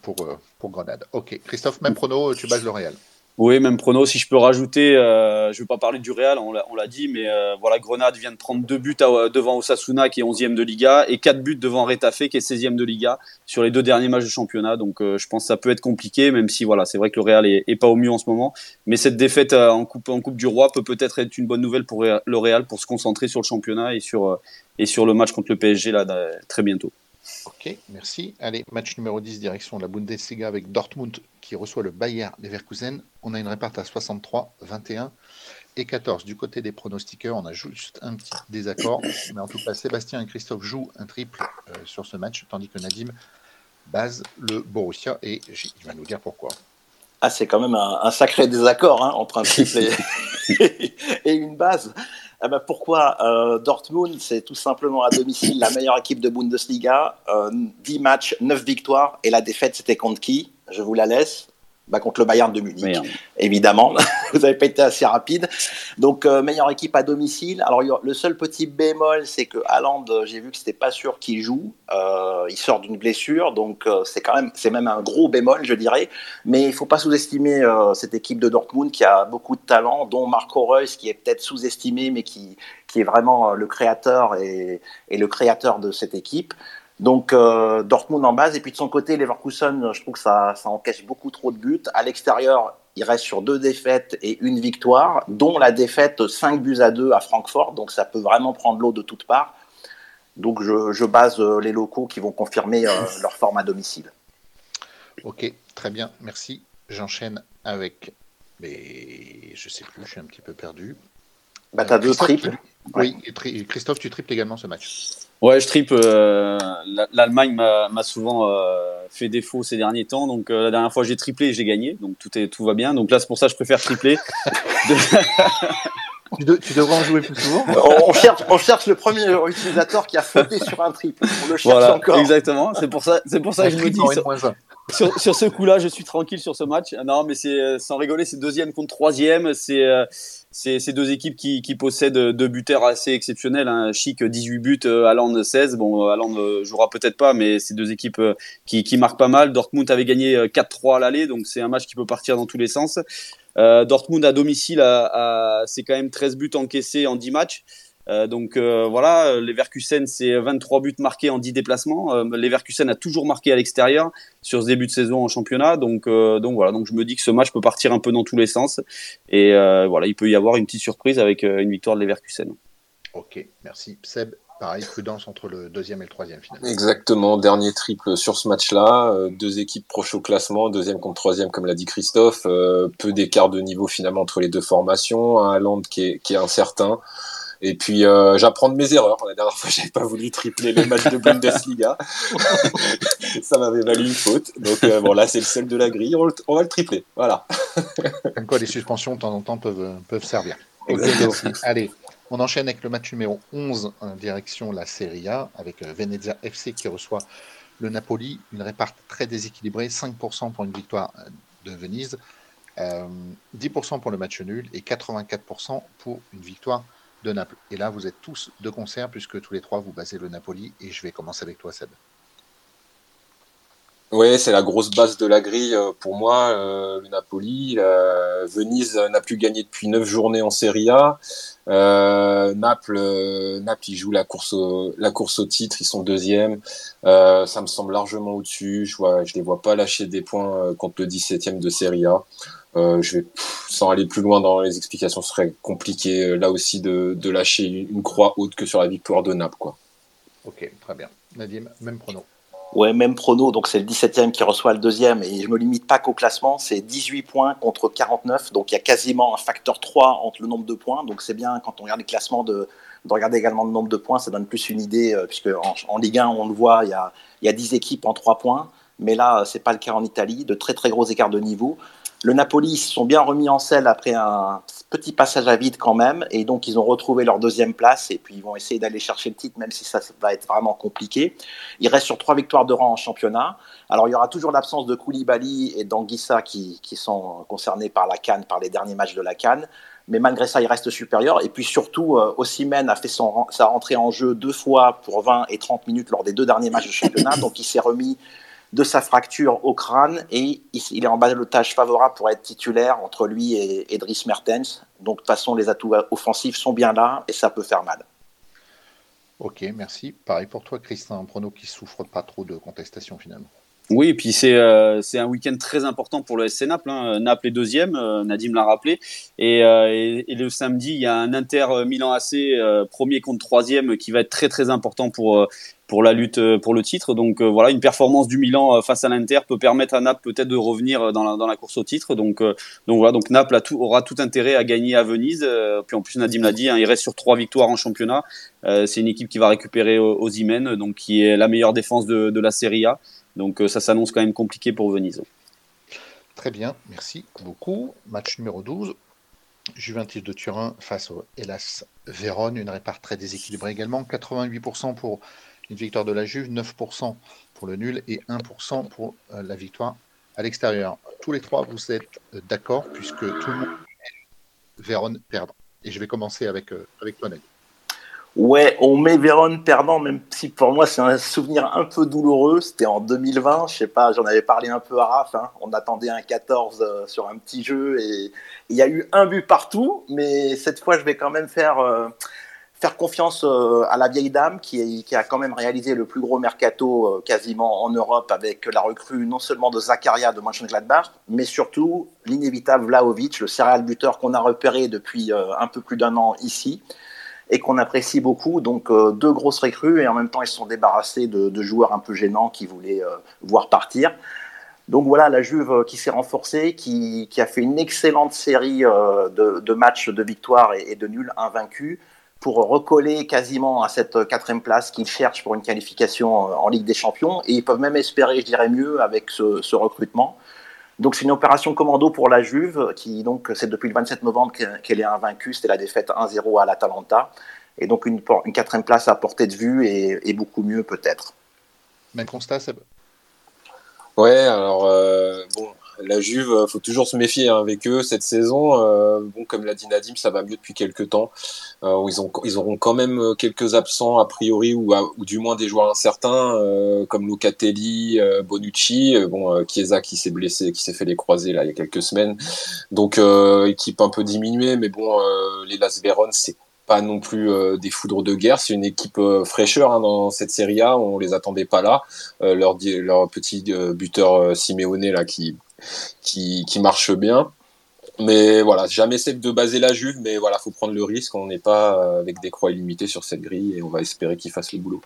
pour, euh, pour Grenade. Ok, Christophe, même prono, tu bases le Real. Oui, même prono. Si je peux rajouter, euh, je ne vais pas parler du Real, on l'a dit, mais euh, voilà, Grenade vient de prendre deux buts devant Osasuna, qui est 11e de Liga, et quatre buts devant Retafe, qui est 16e de Liga, sur les deux derniers matchs de championnat. Donc, euh, je pense que ça peut être compliqué, même si voilà, c'est vrai que le Real est, pas au mieux en ce moment. Mais cette défaite en coupe, en coupe du Roi peut peut-être être une bonne nouvelle pour le Real pour se concentrer sur le championnat et sur et sur le match contre le PSG là très bientôt. Ok, merci. Allez, match numéro 10, direction la Bundesliga avec Dortmund qui reçoit le Bayer Leverkusen. On a une réparte à 63, 21 et 14. Du côté des pronostiqueurs, on a juste un petit désaccord. Mais en tout cas, Sébastien et Christophe jouent un triple euh, sur ce match, tandis que Nadim base le Borussia et il va nous dire pourquoi. Ah, c'est quand même un, sacré désaccord hein, entre un triple et, une base. Ah bah pourquoi euh, Dortmund, c'est tout simplement à domicile la meilleure équipe de Bundesliga. 10 matchs, 9 victoires. Et la défaite, c'était contre qui? Je vous la laisse bah, contre le Bayern de Munich, évidemment. Vous n'avez pas été assez rapide. Donc, euh, meilleure équipe à domicile. Alors, le seul petit bémol, c'est que Haaland, j'ai vu que c'était pas sûr qu'il joue. Euh, il sort d'une blessure, donc euh, c'est quand même, c'est même un gros bémol, je dirais. Mais il faut pas sous-estimer cette équipe de Dortmund qui a beaucoup de talent, dont Marco Reus, qui est peut-être sous-estimé, mais qui, qui est vraiment le créateur et, et le créateur de cette équipe. Donc euh, Dortmund en base et puis de son côté Leverkusen, je trouve que ça, ça encaisse beaucoup trop de buts. À l'extérieur, il reste sur deux défaites et une victoire, dont la défaite 5 buts à 2 à Francfort. Donc ça peut vraiment prendre l'eau de toutes parts. Donc je, je base euh, les locaux qui vont confirmer euh, leur forme à domicile. Ok, très bien, merci. J'enchaîne avec. Mais je sais plus, je suis un petit peu perdu. Bah, tu as deux triples. Oui, Christophe, tu triples également ce match. Ouais, je triple. Euh, L'Allemagne m'a souvent euh, fait défaut ces derniers temps. Donc euh, la dernière fois j'ai triplé et j'ai gagné. Donc tout est tout va bien. Donc là c'est pour ça que je préfère tripler. tu, devrais en jouer plus souvent. on, cherche, on cherche le premier utilisateur qui a sauté sur un triple. On le cherche voilà, encore. Exactement. C'est pour ça. C'est pour ça que je me dis sur, sur, ce coup-là, je suis tranquille sur ce match. Non, mais c'est euh, sans rigoler, c'est deuxième contre troisième. C'est euh, c'est deux équipes qui, qui possèdent deux buteurs assez exceptionnels. Hein. Chic 18 buts, euh, 16. Bon, Haaland euh, jouera peut-être pas, mais c'est deux équipes qui, qui marquent pas mal. Dortmund avait gagné 4-3 à l'aller, donc c'est un match qui peut partir dans tous les sens. Dortmund à domicile, c'est quand même 13 buts encaissés en 10 matchs. Euh, donc euh, voilà, Leverkusen c'est 23 buts marqués en 10 déplacements. Euh, Leverkusen a toujours marqué à l'extérieur sur ce début de saison en championnat. Donc donc voilà, donc je me dis que ce match peut partir un peu dans tous les sens et voilà, il peut y avoir une petite surprise avec une victoire de Leverkusen. Ok, merci Seb. Pareil, prudence entre le deuxième et le troisième finalement. Exactement, dernier triple sur ce match-là. deux équipes proches au classement, deuxième contre troisième, comme l'a dit Christophe. peu d'écart de niveau finalement entre les deux formations. Un Land qui est, qui est incertain. Et puis euh, j'apprends de mes erreurs. La dernière fois, j'avais pas voulu tripler les matchs de Bundesliga. ça m'avait valu une faute. Donc euh, bon, là, c'est le seul de la grille. On, va le tripler. Voilà. Comme quoi, les suspensions de temps en temps peuvent, peuvent servir. Allez, on enchaîne avec le match numéro 11 en direction la Serie A avec euh, Venezia FC qui reçoit le Napoli. Une réparte très déséquilibrée, 5% pour une victoire de Venise, 10% pour le match nul et 84% pour une victoire de Naples. Et là, vous êtes tous de concert puisque tous les trois vous basez le Napoli. Et je vais commencer avec toi, Seb. Oui, c'est la grosse base de la grille euh, pour moi, euh, le Napoli. Venise n'a plus gagné depuis neuf journées en Serie A. Euh, Naples, Naples, ils jouent la course, au, titre, ils sont deuxième. ça me semble largement au-dessus. Je je les vois pas lâcher des points contre le 17e de Serie A. Euh, je vais, sans aller plus loin dans les explications, ce serait compliqué euh, là aussi de, de, lâcher une croix haute que sur la victoire de Naples. Quoi. Ok, très bien. Nadim, même prono. Ouais, même prono. Donc c'est le 17e qui reçoit le deuxième. Et je me limite pas qu'au classement. C'est 18 points contre 49. Donc il y a quasiment un facteur 3 entre le nombre de points. Donc c'est bien quand on regarde les classements de, de regarder également le nombre de points. Ça donne plus une idée. Euh, puisque en, en, Ligue 1, on le voit, il y a, il y a 10 équipes en 3 points. Mais là, c'est pas le cas en Italie. De très très gros écarts de niveau. Le Napoli se sont bien remis en selle après un petit passage à vide quand même, et donc ils ont retrouvé leur deuxième place, et puis ils vont essayer d'aller chercher le titre, même si ça va être vraiment compliqué. Ils restent sur trois victoires de rang en championnat. Alors il y aura toujours l'absence de Koulibaly et d'Anguissa qui, sont concernés par la Cannes, par les derniers matchs de la Cannes. Mais malgré ça, il reste supérieur. Et puis surtout, euh, a fait sa rentrée en jeu deux fois pour 20 et 30 minutes lors des deux derniers matchs de championnat. Donc il s'est remis de sa fracture au crâne et il est en balotage favorable pour être titulaire entre lui et, Dries Mertens. Donc de toute façon, les atouts offensifs sont bien là et ça peut faire mal. Ok, merci. Pareil pour toi, Christin, un prono qui souffre pas trop de contestation finalement. Oui, et puis c'est euh, c'est un week-end très important pour le SC Naples. Hein. Naples est deuxième, euh, Nadim l'a rappelé. Et, euh, et, et, le samedi, il y a un Inter Milan AC premier contre troisième qui va être très très important pour pour la lutte pour le titre. Donc voilà, une performance du Milan face à l'Inter peut permettre à Naples peut-être de revenir dans la, course au titre. Donc voilà, donc Naples aura tout intérêt à gagner à Venise. puis en plus Nadim l'a dit, hein, il reste sur trois victoires en championnat. c'est une équipe qui va récupérer aux donc qui est la meilleure défense de, de la Serie A. Donc euh, ça s'annonce quand même compliqué pour Venise. Très bien, merci beaucoup. Match numéro 12. Juventus de Turin face au Hélas Vérone, une répart très déséquilibrée également. 88% pour une victoire de la Juve, 9% pour le nul et 1% pour euh, la victoire à l'extérieur. Tous les trois, vous êtes euh, d'accord puisque tout le monde Vérone perdre. Et je vais commencer avec, euh, avec Ouais, on met Vérone perdant, même si pour moi c'est un souvenir un peu douloureux. C'était en 2020, je sais pas, j'en avais parlé un peu à Raph. Hein. On attendait un 14 euh, sur un petit jeu et il y a eu un but partout. Mais cette fois, je vais quand même faire, faire confiance euh, à la vieille dame qui, a quand même réalisé le plus gros mercato quasiment en Europe avec la recrue non seulement de Zakaria de Mönchengladbach, mais surtout l'inévitable Vlaovic, le serial buteur qu'on a repéré depuis un peu plus d'un an ici et qu'on apprécie beaucoup. Donc euh, deux grosses recrues et en même temps ils se sont débarrassés de, joueurs un peu gênants qui voulaient euh, voir partir. Donc voilà, la Juve euh, qui s'est renforcée, qui, a fait une excellente série de, matchs de victoires et, de nuls invaincus pour recoller quasiment à cette quatrième place qu'ils cherchent pour une qualification en Ligue des Champions. Et ils peuvent même espérer, je dirais mieux, avec ce recrutement. Donc c'est une opération commando pour la Juve, qui donc c'est depuis le 27 novembre qu'elle est invaincue. C'était la défaite 1-0 à l'Atalanta. Et donc une, une, quatrième place à portée de vue et, beaucoup mieux peut-être. Même constat, Seb? Ouais, alors euh, bon, la Juve, euh, faut toujours se méfier hein, avec eux cette saison. Euh, bon, comme l'a dit Nadim, ça va mieux depuis quelques temps. Euh, ils, ont, ils auront quand même quelques absents a priori ou, du moins des joueurs incertains comme Locatelli, Bonucci, bon, Chiesa qui s'est blessé, qui s'est fait les croiser là il y a quelques semaines. Donc équipe un peu diminuée, mais bon, les Las Véron, c'est pas non plus des foudres de guerre. C'est une équipe fraîcheur hein, dans cette Serie A. On les attendait pas là. leur, leur petit buteur Simeone là qui qui, qui marche bien. Mais voilà, jamais celle de baser la Juve, mais voilà, faut prendre le risque. On n'est pas euh, avec des croix illimitées sur cette grille et on va espérer qu'il fasse le boulot.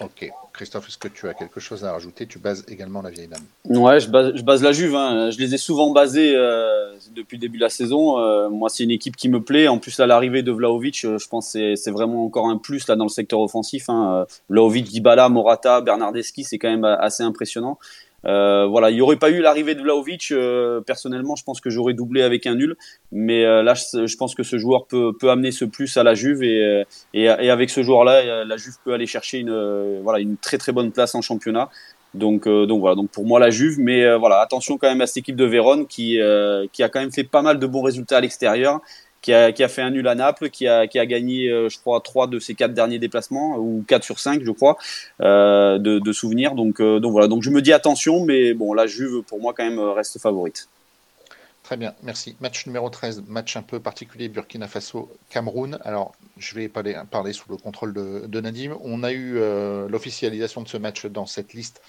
Ok. Christophe, est-ce que tu as quelque chose à rajouter? Tu bases également la vieille dame Ouais, je base, je base la Juve. Hein. Je les ai souvent basés euh, depuis le début de la saison. Euh, moi, c'est une équipe qui me plaît. En plus, à l'arrivée de Vlaovic, je pense que c'est vraiment encore un plus là dans le secteur offensif. Hein. Vlaovic, Dybala, Morata, Bernardeschi, c'est quand même assez impressionnant. Euh, voilà, il n'y aurait pas eu l'arrivée de Vlaovic. Euh, personnellement, je pense que j'aurais doublé avec un nul. Mais euh, là, je, pense que ce joueur peut, peut amener ce plus à la Juve et, et, avec ce joueur-là, la Juve peut aller chercher une, voilà, une très très bonne place en championnat. Donc, donc voilà, donc pour moi la Juve, mais voilà, attention quand même à cette équipe de Vérone qui, qui a quand même fait pas mal de bons résultats à l'extérieur qui a, qui a, fait un nul à Naples, qui a, qui a gagné, euh, je crois, trois de ses quatre derniers déplacements, ou quatre sur cinq, je crois, euh, de, souvenirs. Donc, euh, donc voilà, donc je me dis attention, mais bon, la Juve, pour moi, quand même, reste favorite. Très bien, merci. Match numéro 13, match un peu particulier, Burkina Faso-Cameroun. Alors, je vais parler, parler sous le contrôle de, de Nadim. On a eu l'officialisation de ce match dans cette liste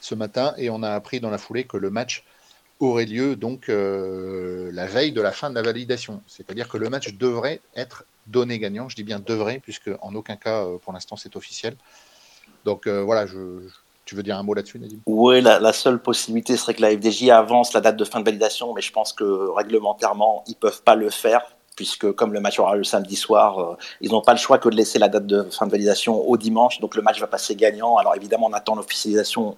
ce matin et on a appris dans la foulée que le match aurait lieu donc euh, la veille de la fin de la validation. C'est-à-dire que le match devrait être donné gagnant. Je dis bien devrait, puisque en aucun cas, euh, pour l'instant, c'est officiel. Donc euh, voilà, tu veux dire un mot là-dessus, Nadim? Oui, la, seule possibilité serait que la FDJ avance la date de fin de validation, mais je pense que réglementairement, ils ne peuvent pas le faire, puisque comme le match aura le samedi soir, ils n'ont pas le choix que de laisser la date de fin de validation au dimanche, donc le match va passer gagnant. Alors évidemment, on attend l'officialisation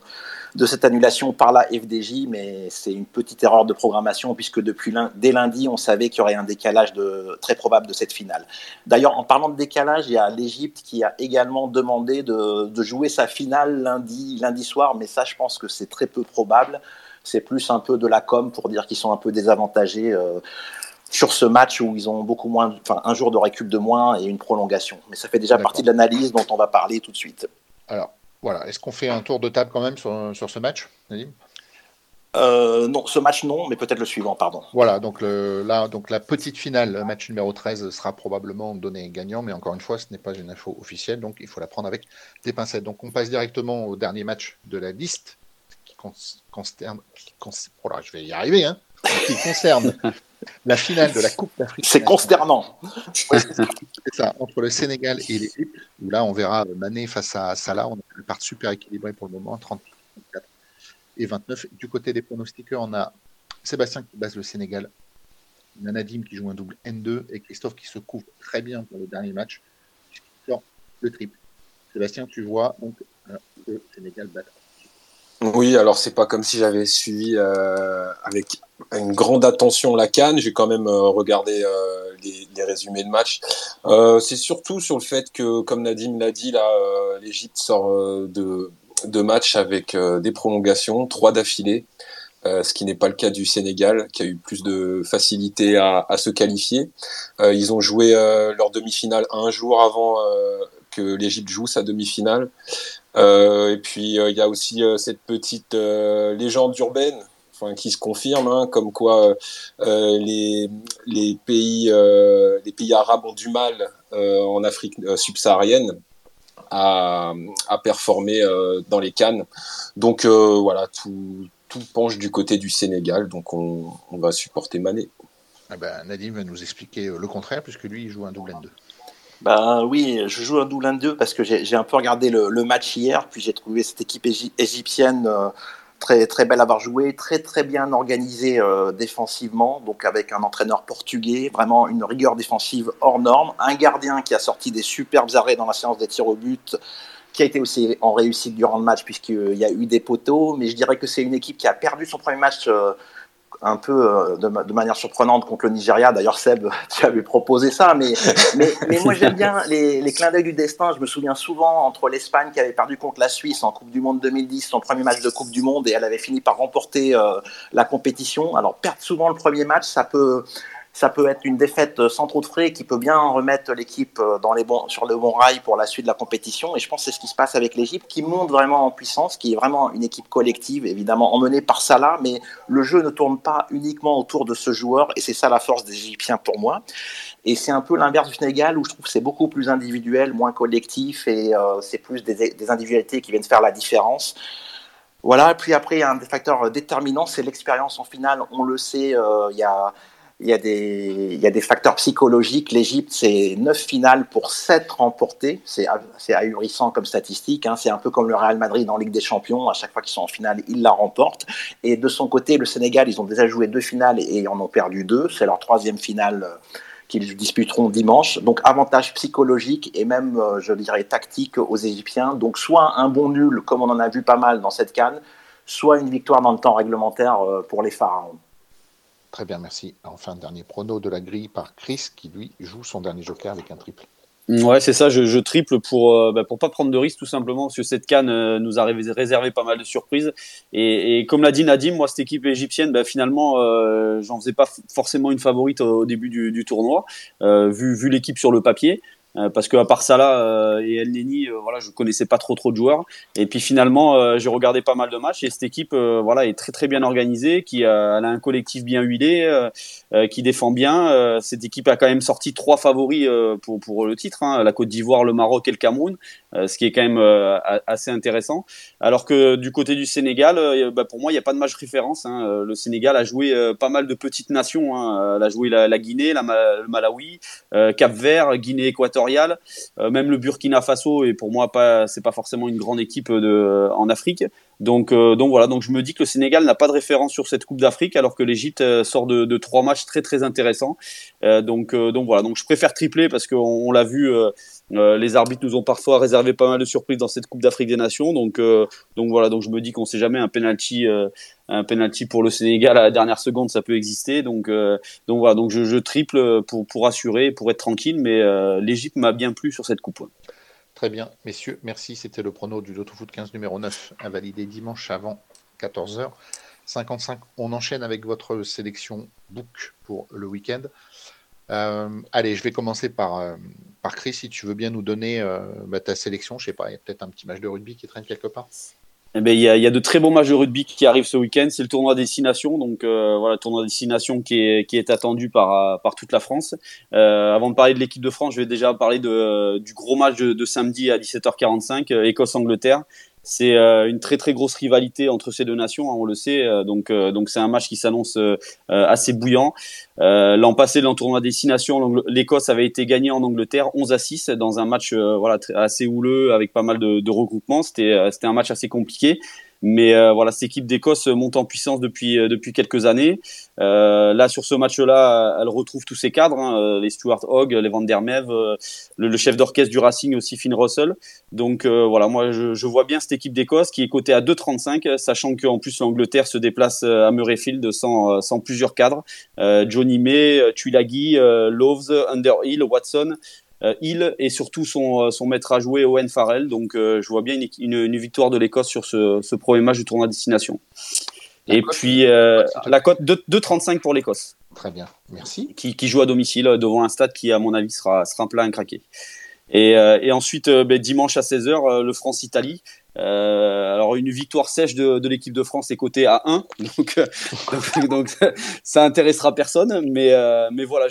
de cette annulation par la FDJ, mais c'est une petite erreur de programmation puisque depuis dès lundi, on savait qu'il y aurait un décalage de, très probable de cette finale. D'ailleurs, en parlant de décalage, il y a l'Égypte qui a également demandé de, jouer sa finale lundi, lundi soir, mais ça, je pense que c'est très peu probable. C'est plus un peu de la com pour dire qu'ils sont un peu désavantagés. Euh, sur ce match où ils ont beaucoup moins, enfin un jour de récup de moins et une prolongation. Mais ça fait déjà partie de l'analyse dont on va parler tout de suite. Alors, voilà. Est-ce qu'on fait un tour de table quand même sur, sur ce match, Nadim? Euh, non, ce match non, mais peut-être le suivant, pardon. Voilà, donc, le, là, donc la petite finale, match numéro 13, sera probablement donné gagnant, mais encore une fois, ce n'est pas une info officielle, donc il faut la prendre avec des pincettes. Donc on passe directement au dernier match de la liste, qui concerne, oh je vais y arriver, hein, qui concerne la finale de la Coupe d'Afrique. C'est consternant. c'est ça, entre le Sénégal et l'Égypte, où là on verra Mané face à Salah, on a une part super équilibrée pour le moment, 34 et 29. Du côté des pronostiqueurs, on a Sébastien qui base le Sénégal, Nadim qui joue un double N2 et Christophe qui se couvre très bien pour le dernier match, puisqu'il sort le triple. Sébastien, tu vois donc euh, le Sénégal bat Oui, alors c'est pas comme si j'avais suivi avec une grande attention la Cannes. J'ai quand même regardé les, résumés de match. c'est surtout sur le fait que, comme Nadim l'a dit, là, l'Égypte sort de, de matchs avec des prolongations, trois d'affilée. Euh, ce qui n'est pas le cas du Sénégal, qui a eu plus de facilité à, à se qualifier. Euh, ils ont joué euh, leur demi-finale un jour avant que l'Égypte joue sa demi-finale. et puis il y a aussi cette petite légende urbaine Enfin, qui se confirme, hein, comme quoi euh, les, les, pays, euh, les pays arabes ont du mal euh, en Afrique subsaharienne à, à performer dans les cannes. Donc voilà, tout, tout penche du côté du Sénégal, donc on, va supporter Mané. Ah ben, Nadim va nous expliquer euh, le contraire, puisque lui, il joue un double N2. Ben oui, je joue un double N2 parce que j'ai un peu regardé le, match hier, puis j'ai trouvé cette équipe égyptienne euh, très, très belle à avoir joué, très très bien organisée euh, défensivement, donc avec un entraîneur portugais, vraiment une rigueur défensive hors norme, un gardien qui a sorti des superbes arrêts dans la séance des tirs au but, qui a été aussi en réussite durant le match puisqu'il y a eu des poteaux, mais je dirais que c'est une équipe qui a perdu son premier match euh, un peu euh, de, manière surprenante contre le Nigeria. D'ailleurs, Seb, tu avais proposé ça, mais, mais, moi j'aime bien les, les, clins d'œil du destin. Je me souviens souvent entre l'Espagne qui avait perdu contre la Suisse en Coupe du Monde 2010, son premier match de Coupe du Monde, et elle avait fini par remporter euh, la compétition. Alors, perdre souvent le premier match, ça peut ça peut être une défaite sans trop de frais qui peut bien remettre l'équipe euh, dans les bons, sur le bon rail pour la suite de la compétition. Et je pense que c'est ce qui se passe avec l'Égypte, qui monte vraiment en puissance, qui est vraiment une équipe collective, évidemment emmenée par Salah, mais le jeu ne tourne pas uniquement autour de ce joueur, et c'est ça la force des Égyptiens pour moi. Et c'est un peu l'inverse du Sénégal, où je trouve que c'est beaucoup plus individuel, moins collectif, et euh, c'est plus des, individualités qui viennent faire la différence. Voilà, puis après, un des facteurs déterminants, c'est l'expérience en finale. On le sait, euh, il y a il y, a des, facteurs psychologiques. L'Égypte, c'est 9 finales pour 7 remportées. C'est ahurissant comme statistique. Hein. C'est un peu comme le Real Madrid en Ligue des Champions. À chaque fois qu'ils sont en finale, ils la remportent. Et de son côté, le Sénégal, ils ont déjà joué deux finales et en ont perdu deux. C'est leur troisième finale euh, qu'ils disputeront dimanche. Donc avantage psychologique et même, euh, je dirais, tactique aux Égyptiens. Donc soit un bon nul, comme on en a vu pas mal dans cette canne, soit une victoire dans le temps réglementaire euh, pour les Pharaons. Très bien, merci. Enfin, dernier prono de la grille par Chris qui lui joue son dernier joker avec un triple. Ouais, c'est ça, je, triple pour euh, bah, pour pas prendre de risques tout simplement parce que cette canne euh, nous a réservé pas mal de surprises et, comme l'a dit Nadim, moi cette équipe égyptienne, bah, finalement euh, j'en faisais pas forcément une favorite au, début du, tournoi vu vu l'équipe sur le papier. Euh, parce que à part Salah euh, et El Neni, euh, voilà, je connaissais pas trop trop de joueurs. Et puis finalement, j'ai regardé pas mal de matchs et cette équipe, voilà, est très très bien organisée, qui elle a un collectif bien huilé, qui défend bien. cette équipe a quand même sorti trois favoris pour pour le titre, hein, la Côte d'Ivoire, le Maroc et le Cameroun, ce qui est quand même assez intéressant. Alors que du côté du Sénégal, bah, pour moi, il n'y a pas de match référence. Hein. Le Sénégal a joué pas mal de petites nations. Hein. Elle a joué la, Guinée, le Malawi, Cap Vert, Guinée équatoriale euh, même le Burkina Faso et pour moi pas, c'est pas forcément une grande équipe en Afrique. Donc, euh, donc voilà, donc je me dis que le Sénégal n'a pas de référence sur cette Coupe d'Afrique, alors que l'Égypte euh, sort de, trois matchs très très intéressants. donc, donc voilà, donc je préfère tripler parce qu'on on, l'a vu, les arbitres nous ont parfois réservé pas mal de surprises dans cette Coupe d'Afrique des Nations. Donc, donc voilà, donc je me dis qu'on sait jamais un penalty un penalty pour le Sénégal à la dernière seconde, ça peut exister. Donc, euh, donc voilà, donc je, je, triple pour, pour assurer, pour être tranquille, mais euh, l'Égypte m'a bien plu sur cette coupe. Très bien, messieurs, merci. C'était le prono du Loto Foot 15 numéro 9 à valider dimanche avant 14h. 55. On enchaîne avec votre sélection book pour le week-end. Euh, allez, je vais commencer par, par Chris, si tu veux bien nous donner bah, ta sélection. Je sais pas, il y a peut-être un petit match de rugby qui traîne quelque part. Eh ben, il, y a, il y a de très bons matchs de rugby qui arrivent ce week-end. C'est le tournoi destination, donc euh, voilà, tournoi destination qui est, qui est attendu par, par toute la France. Euh, avant de parler de l'équipe de France, je vais déjà parler de, du gros match de, de samedi à 17h45, euh, Écosse-Angleterre. C'est euh, une très très grosse rivalité entre ces deux nations, hein, on le sait. Euh, donc euh, donc c'est un match qui s'annonce assez bouillant. L'an passé, dans le tournoi destination, l'Écosse avait été gagnée en Angleterre 11 à 6 dans un match voilà assez houleux avec pas mal de, de regroupements. C'était c'était un match assez compliqué. Mais voilà, cette équipe d'Écosse monte en puissance depuis depuis quelques années. là, sur ce match-là, elle retrouve tous ses cadres, hein, les Stuart Hogg, les Van der Mev, le, chef d'orchestre du Racing aussi, Finn Russell. Donc voilà, moi je, je, vois bien cette équipe d'Écosse qui est cotée à 2,35, sachant qu'en plus l'Angleterre se déplace à Murrayfield sans, sans plusieurs cadres. Johnny May, Tuilagi, Loves, Underhill, Watson. Euh, Hill et surtout son, euh, son maître à jouer Owen Farrell. Donc euh, je vois bien une, une, victoire de l'Écosse sur ce, ce, premier match du tournoi destination. et puis la cote 2,35 pour l'Écosse. Très bien, merci. Qui, qui, joue à domicile devant un stade qui, à mon avis, sera, sera un plein. Et, et ensuite, ben, dimanche à 16h, le France-Italie. Euh, alors une victoire sèche de, l'équipe de France est cotée à 1, donc, euh, donc, ça intéressera personne. Mais, euh, mais voilà,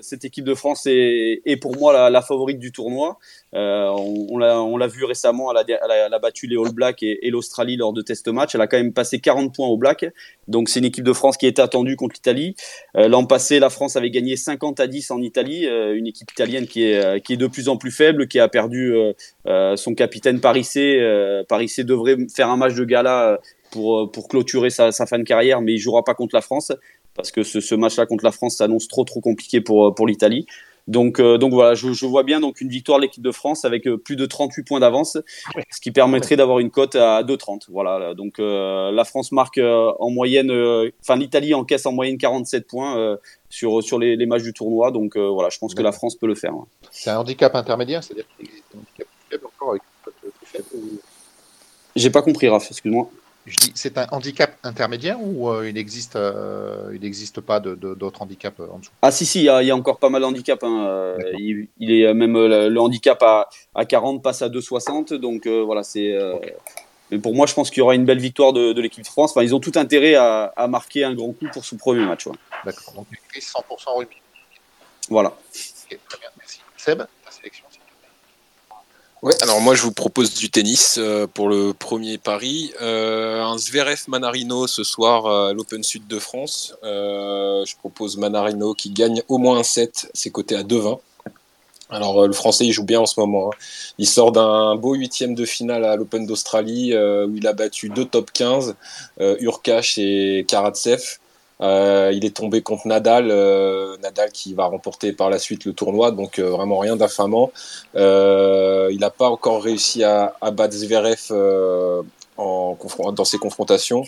cette équipe de France est, est pour moi la, favorite du tournoi. Euh, on, l'a vu récemment, elle a, battu les All Blacks et, l'Australie lors de test match. Elle a quand même passé 40 points aux Blacks, donc c'est une équipe de France qui était attendue contre l'Italie. Euh, L'an passé, la France avait gagné 50 à 10 en Italie, une équipe italienne qui est, de plus en plus faible, qui a perdu son capitaine Parissé euh, Paris C devrait faire un match de gala euh, pour, euh, clôturer sa, fin de carrière, mais il jouera pas contre la France parce que ce, match-là contre la France s'annonce trop trop compliqué pour l'Italie. Donc, donc voilà, je, vois bien donc une victoire de l'équipe de France avec plus de 38 points d'avance, ce qui permettrait d'avoir une cote à 2,30. Voilà, donc la France marque en moyenne, enfin l'Italie encaisse en moyenne 47 points sur sur les, matchs du tournoi. Donc voilà, je pense que la France peut le faire. C'est un handicap intermédiaire, c'est-à-dire qu'il existe un handicap faible encore avec une cote plus faible j'ai pas compris, Raph, excuse-moi. Je dis, c'est un handicap intermédiaire ou euh, il n'existe euh, il pas d'autres handicaps euh, en dessous? Ah si, si, il y, a encore pas mal de handicaps. Hein. Il, est même le, handicap à, à, 40 passe à 2,60. Donc voilà, c'est. Mais pour moi, je pense qu'il y aura une belle victoire de, l'équipe de France. Enfin, ils ont tout intérêt à, marquer un grand coup pour ce premier match. D'accord, donc 100% rugby. Voilà. très bien, merci. Seb, Alors moi je vous propose du tennis euh, pour le premier pari. Euh, un Zverev Manarino ce soir à l'Open Sud de France. Euh, je propose Manarino qui gagne au moins un set, c'est coté à 2-20. Alors le français il joue bien en ce moment. Hein. Il sort d'un beau huitième de finale à l'Open d'Australie où il a battu deux top 15, Urkash et Karatsev. Euh, il est tombé contre Nadal, euh, Nadal qui va remporter par la suite le tournoi, donc euh, vraiment rien d'affamant. il n'a pas encore réussi à, à battre Zverev en, dans ses confrontations.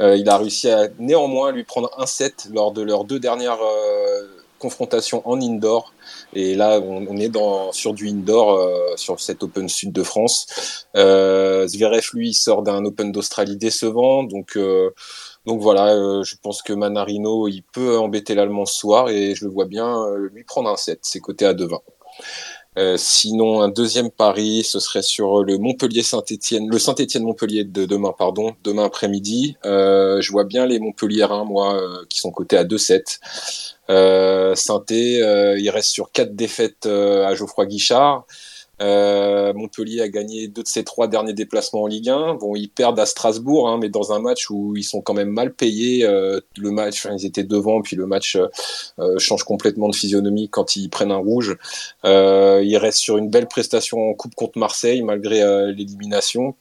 il a réussi à néanmoins lui prendre un set lors de leurs deux dernières confrontations en indoor. Et là, on, est dans, sur du indoor, sur cet Open Sud de France. Zverev, lui, sort d'un Open d'Australie décevant, donc donc voilà, euh, je pense que Manarino, il peut embêter l'Allemand ce soir et je le vois bien euh, lui prendre un set. C'est coté à 2-20. Euh, sinon, un deuxième pari, ce serait sur le Montpellier Saint-Étienne, le Saint-Étienne Montpellier de demain, pardon, demain après-midi. je vois bien les Montpelliérains, moi, qui sont cotés à 2-7. Euh, Saint-Étienne, il reste sur quatre défaites à Geoffroy Guichard. Euh, Montpellier a gagné deux de ses trois derniers déplacements en Ligue 1. Bon, ils perdent à Strasbourg, hein, mais dans un match où ils sont quand même mal payés. Euh, le match, ils étaient devant, puis le match euh, change complètement de physionomie quand ils prennent un rouge. ils restent sur une belle prestation en Coupe contre Marseille malgré l'élimination.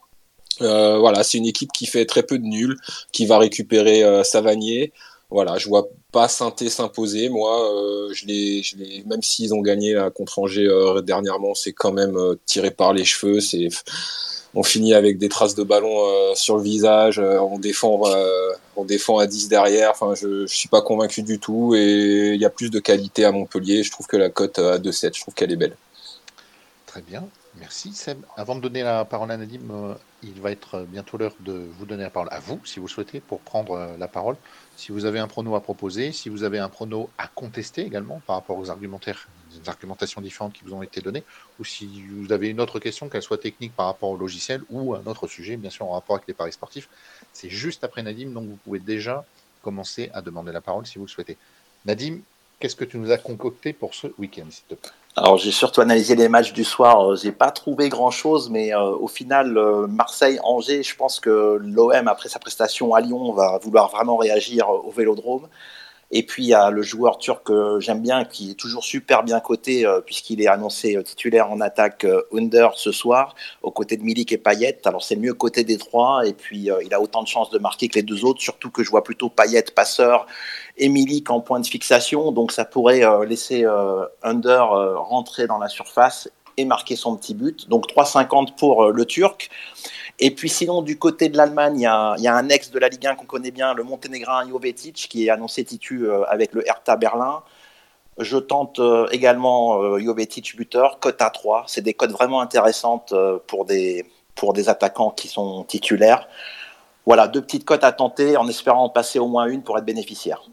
voilà, c'est une équipe qui fait très peu de nuls, qui va récupérer Savanier voilà, je vois pas Sainté s'imposer. Moi, euh, je les, je même s'ils ont gagné contre Angers euh, dernièrement, c'est quand même euh, tiré par les cheveux. On finit avec des traces de ballon sur le visage. on défend, on défend à 10 derrière. Enfin, je, je suis pas convaincu du tout. Et il y a plus de qualité à Montpellier. Je trouve que la cote à 2-7, je trouve qu'elle est belle. Très bien. Merci Seb. Avant de donner la parole à Nadim, il va être bientôt l'heure de vous donner la parole à vous, si vous souhaitez, pour prendre la parole. Si vous avez un prono à proposer, si vous avez un prono à contester également par rapport aux argumentaires, aux argumentations différentes qui vous ont été données, ou si vous avez une autre question, qu'elle soit technique par rapport au logiciel ou un autre sujet, bien sûr en rapport avec les paris sportifs, c'est juste après Nadim, donc vous pouvez déjà commencer à demander la parole si vous le souhaitez. Nadim, qu'est-ce que tu nous as concocté pour ce week-end, s'il te plaît? Alors j'ai surtout analysé les matchs du soir. Euh, j'ai pas trouvé grand chose, mais euh, au final, euh, Marseille-Angers, je pense que l'OM après sa prestation à Lyon va vouloir vraiment réagir au Vélodrome. Et puis il y a le joueur turc que j'aime bien, qui est toujours super bien coté, euh, puisqu'il est annoncé euh, titulaire en attaque euh, Under ce soir, aux côtés de Milik et Payet. Alors c'est mieux côté des trois, et puis il a autant de chances de marquer que les deux autres, surtout que je vois plutôt Payet passeur et Milik en point de fixation, donc ça pourrait laisser Under rentrer dans la surface et marquer son petit but. Donc 3,50 pour le Turc. Et puis sinon, du côté de l'Allemagne, il y, a un ex de la Ligue 1 qu'on connaît bien, le monténégrin Jovetic, qui est annoncé titu euh, avec le Hertha Berlin. Je tente euh, également euh, Jovetic buteur, cote à 3. C'est des cotes vraiment intéressantes pour des, pour des attaquants qui sont titulaires. Voilà, deux petites cotes à tenter en espérant en passer au moins une pour être bénéficiaire.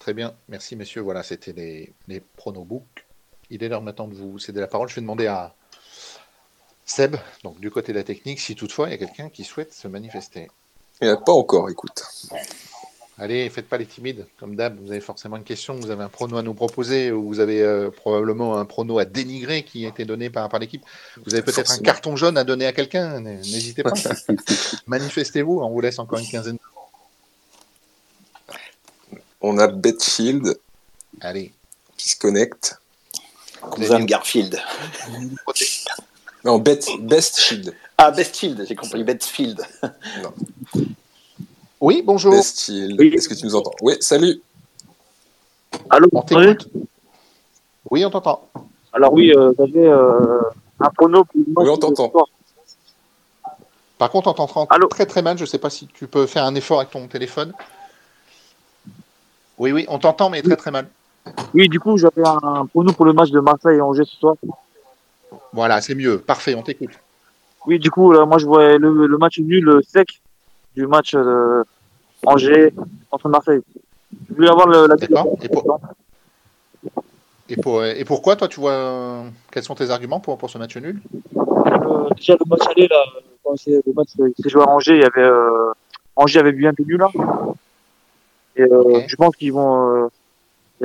Très bien, merci messieurs. Voilà, c'était les, les pronobooks. Il est l'heure maintenant de vous céder la parole. Je vais demander à, Seb, donc du côté de la technique, si toutefois il y a quelqu'un qui souhaite se manifester. Il n'y a pas encore, écoute. Allez, faites pas les timides. Comme d'hab, vous avez forcément une question, vous avez un prono à nous proposer, ou vous avez euh, probablement un prono à dénigrer qui a été donné par, par l'équipe. Vous avez peut-être un carton jaune à donner à quelqu'un. N'hésitez pas. Manifestez-vous, on vous laisse encore une quinzaine de On a Betshield. Allez. Qui se connecte. Cousin Garfield. Non, Best Shield. Ah, Best Shield, j'ai compris, Best Field. non. Oui, bonjour. Best Shield, est-ce que tu nous entends? Oui, salut. Allô, on t'écoute Oui, on t'entend. Alors oui, euh, j'avais euh, un prono pour Oui, on t'entend. Par contre, on t'entend très très mal. Je ne sais pas si tu peux faire un effort avec ton téléphone. Oui, oui, on t'entend, mais très très mal. Oui, du coup, j'avais un prono pour le match de Marseille et Angers ce soir. Voilà, c'est mieux. Parfait, on t'écoute. Oui, du coup, moi, je vois le, match nul euh, sec du match euh, Angers contre Marseille. Je voulais avoir le, la D'accord. Et, pour... et, pourquoi, toi, tu vois. Quels sont tes arguments pour, pour ce match nul? Euh, Déjà, le match aller, là, quand c'est le match qui s'est joué à Angers, il y avait. Angers avait bien tenu, là. Et je pense qu'ils vont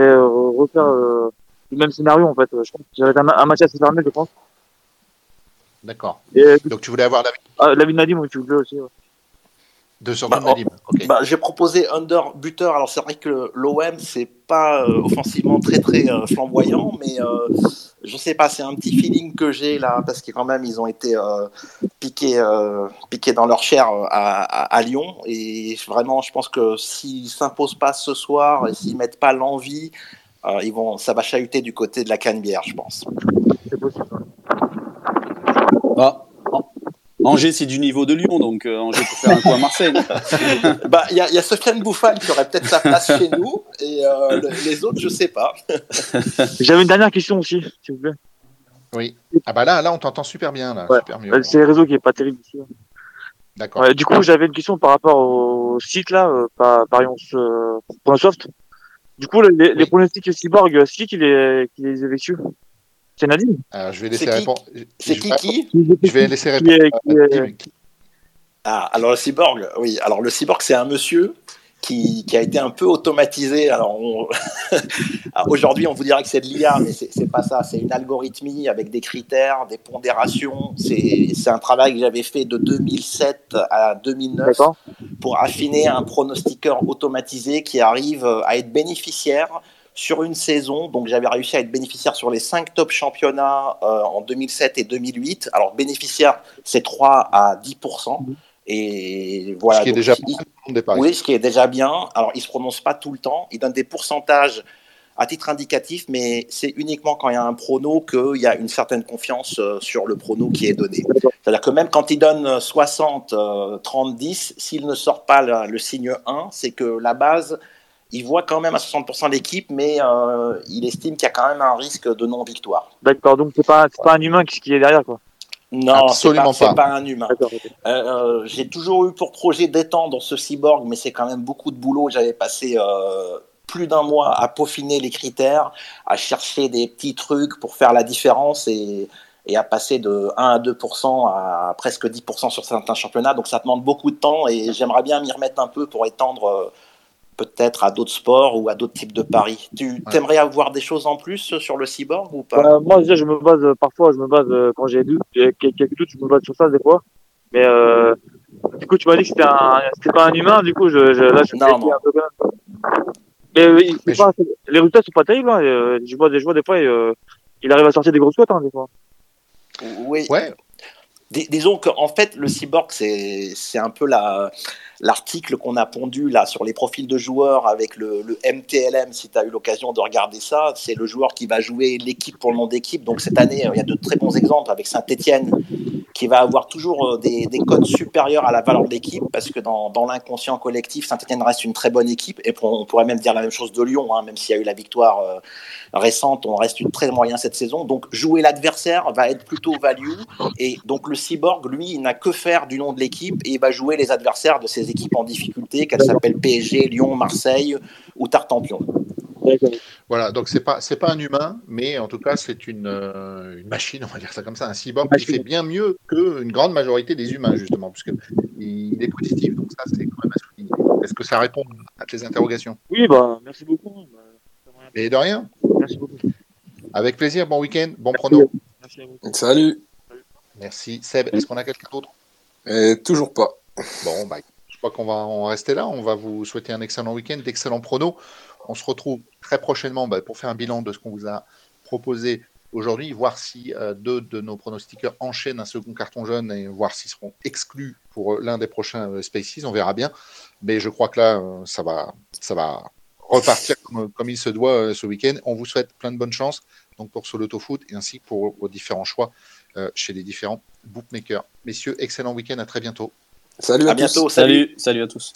refaire le même scénario, en fait. Je pense que ça un, un match assez fermé, je pense. D'accord. Euh, Donc tu voulais avoir la ah, la vie de Nadim, tu voulais aussi. De sur bah, Nadim. Bah, j'ai proposé under buteur. Alors c'est vrai que l'OM c'est pas euh, offensivement très très euh, flamboyant, mais je sais pas, c'est un petit feeling que j'ai là parce que quand même ils ont été piqués piqués dans leur chair à, à, Lyon et vraiment je pense que s'ils s'imposent pas ce soir et s'ils mettent pas l'envie, ils vont ça va chahuter du côté de la Canebière, je pense. C'est possible. Bah, Angers, c'est du niveau de Lyon, donc euh, Angers peut faire un coup à Marseille. bah, il y, a, y a Sofiane Bouffal qui aurait peut-être sa place chez nous, et euh, les autres, je sais pas. J'avais une dernière question aussi, s'il vous plaît. Oui. Ah bah là, là, on t'entend super bien, là. Super mieux. C'est le réseau qui est pas terrible ici. D'accord. du coup, j'avais une question par rapport au site là, euh, par Soft. Du coup, les, les pronostics Cyborg, c'est qui qui les, qui les effectue alors, je vais laisser répondre. C'est qui qui Je vais laisser répondre. Ah, alors le cyborg, oui. Alors le cyborg, c'est un monsieur qui, qui, a été un peu automatisé. Alors, aujourd'hui, on vous dirait que c'est de l'IA, mais c'est pas ça. C'est une algorithmie avec des critères, des pondérations. C'est un travail que j'avais fait de 2007 à 2009 pour affiner un pronostiqueur automatisé qui arrive à être bénéficiaire sur une saison. Donc j'avais réussi à être bénéficiaire sur les cinq top championnats euh, en 2007 et 2008. Alors bénéficiaire, c'est 3 à 10%. Mhm. Et voilà. Ce qui est déjà bien. Oui, ce qui est déjà bien. Alors il se prononce pas tout le temps. Il donne des pourcentages à titre indicatif, mais c'est uniquement quand il y a un prono qu'il y a une certaine confiance euh, sur le prono qui est donné. C'est-à-dire que même quand il donne 60, 30, 10, s'il ne sort pas le signe 1, c'est que la base il voit quand même à 60% l'équipe, mais euh, il estime qu'il y a quand même un risque de non-victoire. D'accord, donc c'est pas, pas un humain qui, est derrière, quoi. Non, absolument pas. C'est pas, un humain. Euh, euh, j'ai toujours eu pour projet d'étendre ce cyborg, mais c'est quand même beaucoup de boulot. J'avais passé plus d'un mois à peaufiner les critères, à chercher des petits trucs pour faire la différence et, et à passer de 1 à 2% à presque 10% sur certains championnats. Donc ça demande beaucoup de temps et j'aimerais bien m'y remettre un peu pour étendre peut-être à d'autres sports ou à d'autres types de paris. Tu aimerais avoir des choses en plus sur le cyborg ou pas? Euh, Moi, déjà, je me base parfois, je me base euh, quand j'ai quelques doutes, je me base sur ça des fois. Mais euh, du coup, tu m'as dit que c'était un, c'était pas un humain. Du coup, je, je là, je non. un peu Mais, euh, il- c'est pas- les résultats sont pas terribles. Hein. Euh, Je vois des joueurs des fois, euh, il arrive à sortir des grosses cotes hein, des fois. Oui. Ouais, Dis- disons qu'en fait, le cyborg, c'est c'est un peu la l'article qu'on a pondu là sur les profils de joueurs avec le, MTLM. Si tu as eu l'occasion de regarder ça, c'est le joueur qui va jouer l'équipe pour le nom d'équipe. Donc cette année, il y a de très bons exemples avec Saint-Etienne qui va avoir toujours euh, des, des codes supérieurs à la valeur de l'équipe parce que dans, l'inconscient collectif, Saint-Etienne reste une très bonne équipe et on pourrait même dire la même chose de Lyon, hein, même s'il y a eu la victoire euh, récente, on reste une très moyen cette saison. Donc jouer l'adversaire va être plutôt value et donc le cyborg, lui, il n'a que faire du nom de l'équipe et il va jouer les adversaires de ses équipes en difficulté, qu'elles s'appellent PSG, Lyon, Marseille ou Tartampion. Voilà. Donc c'est pas c'est pas un humain, mais en tout cas c'est une, euh, une machine, on va dire ça comme ça, un cyborg qui fait bien mieux qu'une grande majorité des humains justement, puisque il est positif. Donc ça c'est quand même à souligner. Est-ce que ça répond à tes interrogations? Oui, bah, merci beaucoup. Bah, Et de rien. Merci beaucoup. Avec plaisir. Bon week-end, bon prono. Merci à vous. Salut. Merci. Seb, est-ce qu'on a quelqu'un d'autre? Toujours pas. Bon, bah, je crois qu'on va en rester là. On va vous souhaiter un excellent week-end, d'excellents pronos. On se retrouve très prochainement bah, pour faire un bilan de ce qu'on vous a proposé aujourd'hui, voir si euh, deux de nos pronostiqueurs enchaînent un second carton jaune et voir s'ils seront exclus pour euh, l'un des prochains euh, Spaces. On verra bien. Mais je crois que là, euh, ça, va, ça va repartir comme, comme il se doit euh, ce week-end. On vous souhaite plein de bonnes chances donc pour ce Loto Foot et ainsi que pour vos différents choix euh, chez les différents bookmakers. Messieurs, excellent week-end. À très bientôt. Salut À à tous. bientôt. Salut. Salut, salut à tous.